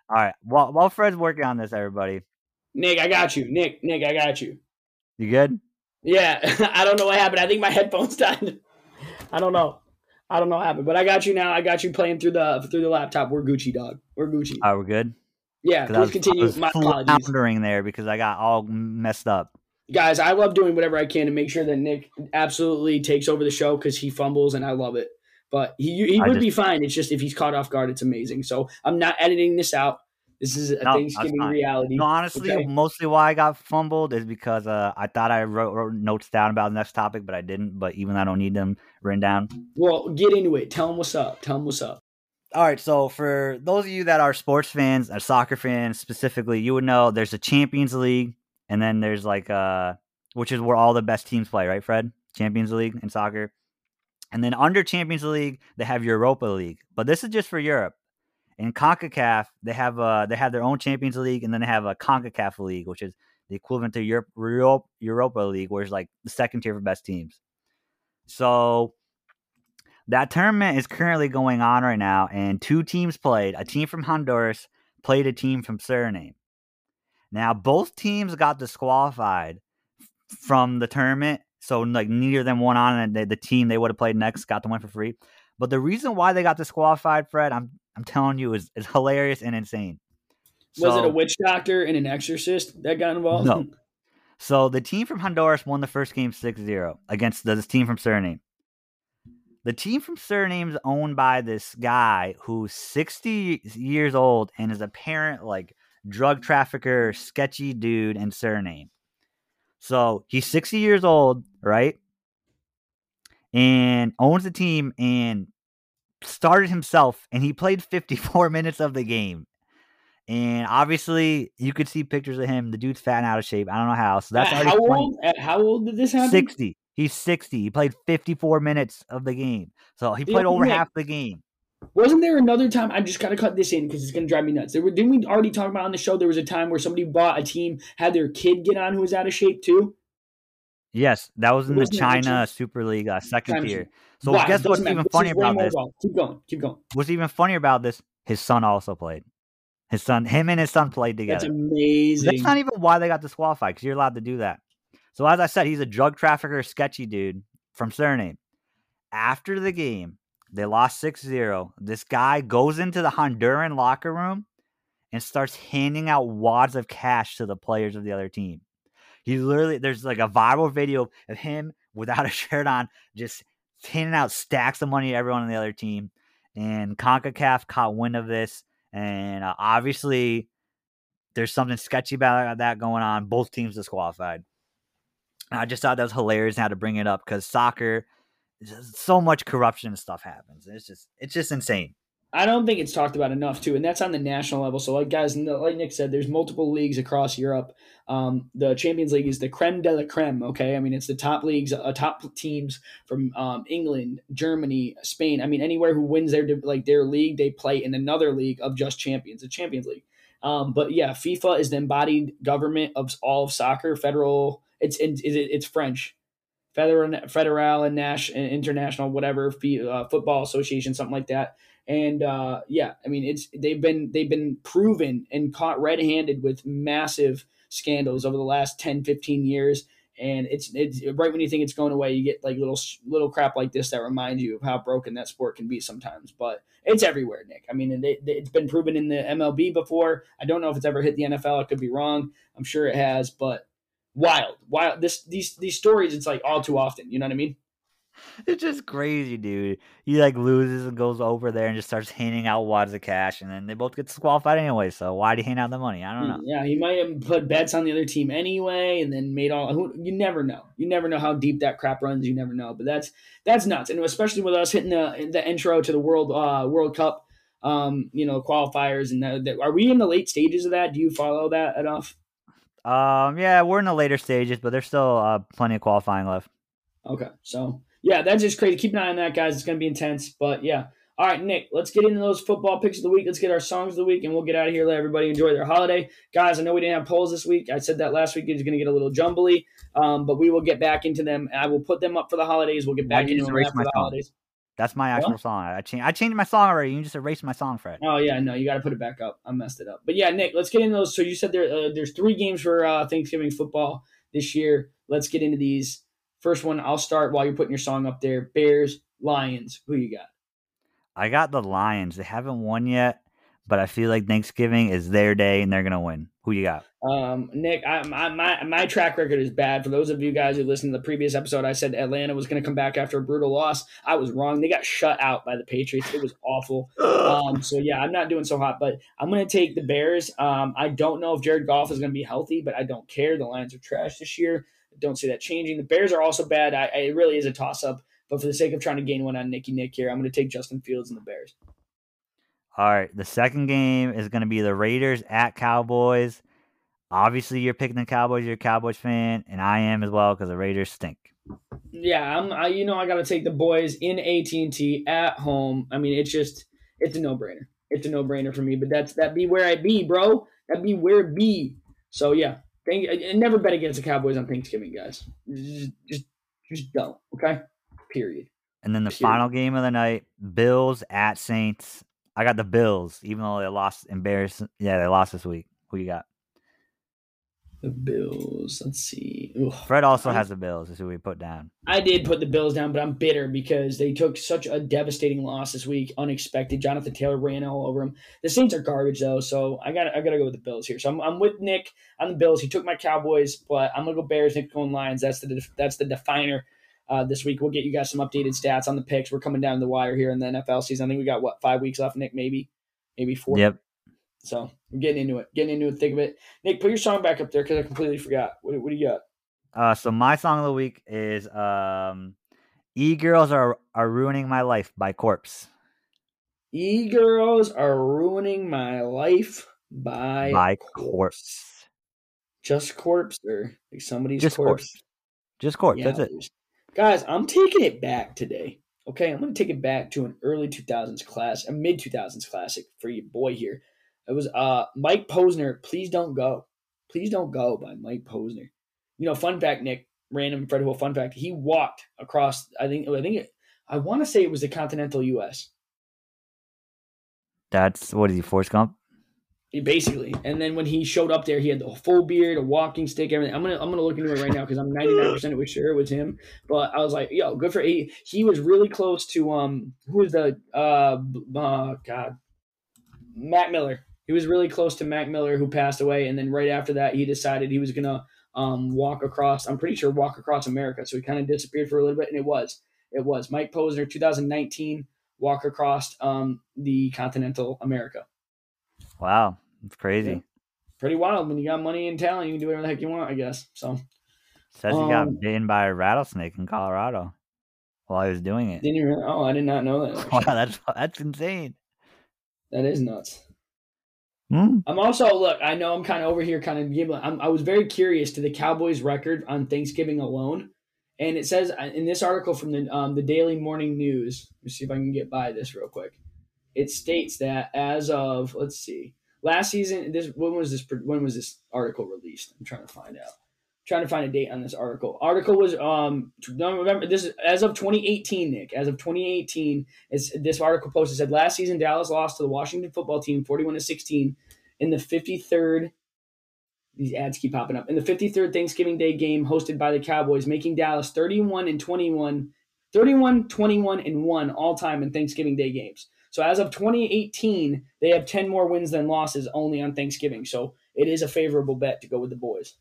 Speaker 1: All right. While while Fred's working on this, everybody,
Speaker 2: Nick, I got you. Nick, Nick, I got you.
Speaker 1: you good?
Speaker 2: Yeah, <laughs> I don't know what happened. I think my headphones <laughs> died. I don't know. I don't know what happened, but I got you now. I got you playing through the through the laptop. We're Gucci, dog. We're Gucci.
Speaker 1: Right, we're good.
Speaker 2: Yeah,
Speaker 1: 'Cause I
Speaker 2: please
Speaker 1: was, I
Speaker 2: continue.
Speaker 1: was
Speaker 2: My apologies,
Speaker 1: floundering there because I got all messed up.
Speaker 2: guys. I love doing whatever I can to make sure that Nick absolutely takes over the show because he fumbles and I love it. But he he would
Speaker 1: just-
Speaker 2: be fine. It's just if he's caught off guard, it's amazing. So I'm not editing this out. This is a
Speaker 1: No,
Speaker 2: Thanksgiving reality.
Speaker 1: No, honestly,
Speaker 2: Okay.
Speaker 1: mostly why I got fumbled is because uh, I thought I wrote, wrote notes down about the next topic, but I didn't. But even though I don't need them written down,
Speaker 2: Well, get into it. Tell them what's up. Tell them what's up.
Speaker 1: All right, so for those of you that are sports fans, or soccer fans specifically, you would know there's a Champions League, and then there's like uh, which is where all the best teams play, right, Fred? Champions League in soccer. And then under Champions League, they have Europa League, but this is just for Europe. In CONCACAF, they have uh they have their own Champions League, and then they have a CONCACAF League, which is the equivalent to Europe, Europe Europa League, where it's like the second tier for best teams. So that tournament is currently going on right now, and two teams played. A team from Honduras played a team from Suriname. Now, both teams got disqualified from the tournament, so like neither of them went on, and the, the team they would have played next got the win for free. But the reason why they got disqualified, Fred, I'm I'm telling you, is is hilarious and insane.
Speaker 2: Was it a witch doctor and an exorcist that got involved?
Speaker 1: No. So the team from Honduras won the first game 6-0 against this team from Suriname. The team from Suriname is owned by this guy who's 60 years old and is a parent like drug trafficker, sketchy dude in Suriname. So he's 60 years old, right? And owns the team and started himself and he played 54 <laughs> minutes of the game. And obviously, you could see pictures of him. The dude's fat and out of shape. I don't know how. So that's
Speaker 2: At how old? How old did this happen?
Speaker 1: 60. He's 60. He played 54 minutes of the game. So he played over
Speaker 2: Nick,
Speaker 1: half the game.
Speaker 2: Wasn't there another time? I just got to cut this in because it's going to drive me nuts. There were, didn't we already talk about on the show? There was a time where somebody bought a team, had their kid get on who was out of shape too.
Speaker 1: Yes, that was in the China? Super League uh, second
Speaker 2: China
Speaker 1: tier. So
Speaker 2: Why?
Speaker 1: guess what's
Speaker 2: matter.
Speaker 1: even
Speaker 2: This
Speaker 1: funnier about this?
Speaker 2: involved. Keep going. Keep going.
Speaker 1: What's even funnier about this? His son also played. His son, him and his son played together.
Speaker 2: That's amazing.
Speaker 1: That's not even why they got disqualified because you're allowed to do that. So as I said, he's a drug trafficker, sketchy dude from Suriname. After the game, they lost 6-0. This guy goes into the Honduran locker room and starts handing out wads of cash to the players of the other team. He literally there's like a viral video of him without a <laughs> shirt on, just handing out stacks of money to everyone on the other team. And CONCACAF caught wind of this. And uh, obviously, there's something sketchy about that going on. Both teams disqualified. I just thought that was hilarious and had to bring it up because soccer, so much corruption and stuff happens. It's just it's just insane.
Speaker 2: I don't think it's talked about enough too, and that's on the national level. So, like guys, like Nick said, there's multiple leagues across Europe. Um, the Champions League is the creme de la creme. Okay, I mean it's the top leagues, uh, top teams from um, England, Germany, Spain. I mean anywhere who wins their like their league, they play in another league of just champions, the Champions League. Um, but yeah, FIFA is the embodied government of all of soccer. Federal, it's it, it's French. Federal, Federal and national, International, whatever, uh, Football Association, something like that and uh, yeah, I mean it's they've been they've been proven and caught red-handed with massive scandals over the last 10, 15 years. And it's it's right when you think it's going away, you get like little little crap like this that reminds you of how broken that sport can be sometimes. But it's everywhere, Nick. I mean, it, it's been proven in the MLB before. I don't know if it's ever hit the NFL. I could be wrong. I'm sure it has, but wild, wild. This these these stories, it's like all too often. You know what I mean? <laughs>
Speaker 1: It's just crazy, dude. He like loses and goes over there and just starts handing out wads of cash, and then they both get disqualified anyway. So why'd he hand out the money? I don't know.
Speaker 2: Yeah, he might have put bets on the other team anyway, and then made all. Who, you never know. You never know how deep that crap runs. You never know. But that's that's nuts, and especially with us hitting the the intro to the World uh, World Cup, um, you know, qualifiers, and the, the, are we in the late stages of that? Do you follow that enough?
Speaker 1: Um, yeah, we're in the later stages, but there's still uh, plenty of qualifying left.
Speaker 2: Okay, so yeah, that's just crazy. Keep an eye on that, guys. It's gonna be intense, but yeah. All right, Nick, let's get into those football picks of the week. Let's get our songs of the week, and we'll get out of here. Let everybody enjoy their holiday. Guys, I know we didn't have polls this week. I said that last week. It's going to get a little jumbly, um, but we will get back into them. I will put them up for the holidays. We'll get back into them
Speaker 1: erase
Speaker 2: after
Speaker 1: my
Speaker 2: the holidays.
Speaker 1: That's my actual
Speaker 2: What?
Speaker 1: song. I changed. I changed my song already. You just erased my song, Fred.
Speaker 2: Oh yeah, no, you got to put it back up. I messed it up. But yeah, Nick, let's get into those. So you said there uh, there's three games for uh, Thanksgiving football this year. Let's get into these. First one, I'll start while you're putting your song up there. Bears, Lions. Who you got?
Speaker 1: I got the Lions. They haven't won yet, but I feel like Thanksgiving is their day and they're gonna win. Who you got?
Speaker 2: Um, Nick, I, my, my my track record is bad. For those of you guys who listened to the previous episode, I said Atlanta was going to come back after a brutal loss. I was wrong. They got shut out by the Patriots. It was awful. <laughs> Um, so yeah, I'm not doing so hot, but I'm going to take the Bears. Um, I don't know if Jared Goff is going to be healthy, but I don't care. The Lions are trash this year. Don't see that changing. The Bears are also bad. I, I it really is a toss up. But for the sake of trying to gain one on Nicky Nick here, I'm going to take Justin Fields and the Bears.
Speaker 1: All right. The second game is gonna be the Raiders at Cowboys. Obviously, you're picking the Cowboys. You're a Cowboys fan, and I am as well because the Raiders stink.
Speaker 2: Yeah, I'm. I, you know, I got to take the boys in AT and T at home. I mean, it's just it's a no brainer. It's a no brainer for me. But that's that be where I be, bro. That be where it be. So yeah, thank. And never bet against the Cowboys on Thanksgiving, guys. Just, just, just don't. Okay. Period.
Speaker 1: And then the
Speaker 2: Period.
Speaker 1: final game of the night, Bills at Saints. I got the Bills, even though they lost embarrassing. Yeah, they lost this week. Who you got?
Speaker 2: The Bills. Let's see. Ugh.
Speaker 1: Fred also has the Bills. Is who we put down.
Speaker 2: I did put the Bills down, but I'm bitter because they took such a devastating loss this week, unexpected. Jonathan Taylor ran all over him. The Saints are garbage though, so I got I got to go with the Bills here. So I'm, I'm with Nick on the Bills. He took my Cowboys, but I'm gonna go Bears. Nick going Lions. That's the that's the definer uh, this week. We'll get you guys some updated stats on the picks. We're coming down the wire here in the NFL season. I think we got what five weeks left, Nick? Maybe, maybe four.
Speaker 1: Yep.
Speaker 2: So we're getting into it, getting into the thick of it. Nick, put your song back up there because I completely forgot. What, what do you got?
Speaker 1: Uh, so my song of the week is um, "E Girls Are Are Ruining My Life" by Corpse.
Speaker 2: E girls are ruining my life by
Speaker 1: by
Speaker 2: corpse.
Speaker 1: Corpse.
Speaker 2: Just corpse or like somebody's
Speaker 1: Just
Speaker 2: corpse.
Speaker 1: Corpse. Just Corpse.
Speaker 2: Yeah,
Speaker 1: That's it.
Speaker 2: Guys, I'm taking it back today. Okay, I'm going to take it back to an early 2000s class, a mid 2000s classic for your boy here. It was uh Mike Posner. Please don't go. Please don't go by Mike Posner. You know, fun fact, Nick, random Fred Hill fun fact. He walked across. I think. I think. It, I want to say it was the continental U.S.
Speaker 1: That's what is he? Forrest Gump.
Speaker 2: He basically. And then when he showed up there, he had the full beard, a walking stick, everything. I'm gonna I'm gonna look into it right now because I'm 99 percent sure it was him. But I was like, yo, good for he. He was really close to um who was the uh, uh God Mac Miller. He was really close to Mac Miller who passed away, and then right after that, he decided he was gonna um walk across. I'm pretty sure walk across America. So he kind of disappeared for a little bit, and it was it was Mike Posner, 2019, walk across um the continental America
Speaker 1: Wow, it's crazy.
Speaker 2: pretty wild when you got money and talent. You can do whatever the heck you want, I guess. So
Speaker 1: Says he
Speaker 2: Um,
Speaker 1: got bitten by a rattlesnake in Colorado while he was doing it.
Speaker 2: didn't even. Oh, I did not know that. <laughs>
Speaker 1: Wow, that's that's insane.
Speaker 2: that is nuts.
Speaker 1: Hmm.
Speaker 2: I'm also look. I know I'm kind of over here, kind of. I'm, I was very curious to the Cowboys' record on Thanksgiving alone, and it says uh, in this article from the um, the Daily Morning News. Let me see if I can get by this real quick. It states that as of let's see, last season. This when was this? When was this article released? I'm trying to find out. Trying to find a date on this article. Article was um November. This is as of 2018, Nick. As of 2018, is this article posted said last season Dallas lost to the Washington football team 41 to 16 in the 53rd. These ads keep popping up in the 53rd Thanksgiving Day game hosted by the Cowboys, making Dallas 31 and 21, 31, 21 and one all time in Thanksgiving Day games. So as of 2018, they have 10 more wins than losses only on Thanksgiving. So it is a favorable bet to go with the boys.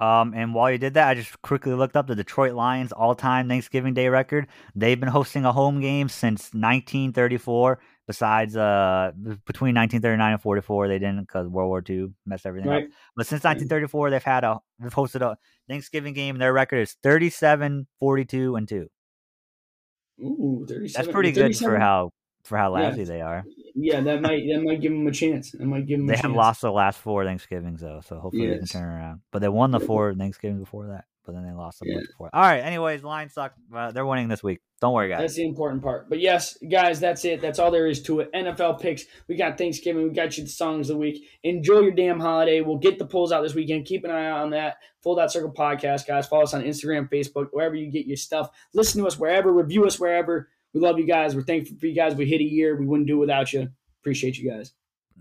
Speaker 1: Um, and while you did that, I just quickly looked up the Detroit Lions all-time Thanksgiving Day record. They've been hosting a home game since 1934. Besides, uh, between 1939 and 44, they didn't because World War II messed everything
Speaker 2: Right.
Speaker 1: up. But since 1934, they've had a they've hosted a Thanksgiving game. Their record is 37, 42, and two.
Speaker 2: Ooh, 37.
Speaker 1: That's pretty good
Speaker 2: 37
Speaker 1: for how for how
Speaker 2: Yeah.
Speaker 1: lousy they are.
Speaker 2: Yeah, that might that might give them a chance. That might give them.
Speaker 1: They have
Speaker 2: chance.
Speaker 1: lost the last four Thanksgivings though, so hopefully they can turn around. But they won the four Thanksgivings before that, but then they lost the
Speaker 2: Yeah.
Speaker 1: before. All right. Anyways, Lions suck. Uh, they're winning this week. Don't worry, guys.
Speaker 2: That's the important part. But yes, guys, that's it. That's all there is to it. NFL picks. We got Thanksgiving. We got you the songs of the week. Enjoy your damn holiday. We'll get the polls out this weekend. Keep an eye out on that. Full Dot Circle podcast, guys. Follow us on Instagram, Facebook, wherever you get your stuff. Listen to us wherever. Review us wherever. We love you guys. We're thankful for you guys. We hit a year. We wouldn't do it without you. Appreciate you guys.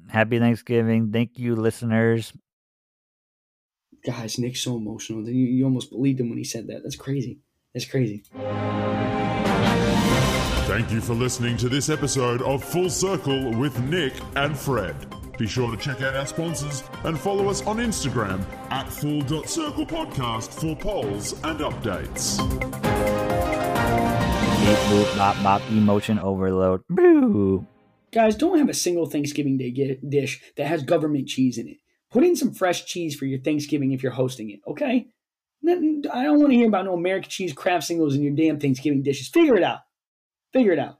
Speaker 1: Happy Thanksgiving. Thank you, listeners.
Speaker 2: Guys, Nick's so emotional. You, you almost believed him when he said that. That's crazy. That's crazy.
Speaker 4: Thank you for listening to this episode of Full Circle with Nick and Fred. Be sure to check out our sponsors and follow us on Instagram at full.circle podcast for polls and updates.
Speaker 1: Beep, boop, bop, bop, emotion overload. Boo.
Speaker 2: Guys, don't have a single Thanksgiving Day gi- dish that has government cheese in it. Put in some fresh cheese for your Thanksgiving if you're hosting it, okay? I don't want to hear about no American cheese crab singles in your damn Thanksgiving dishes. Figure it out. Figure it out.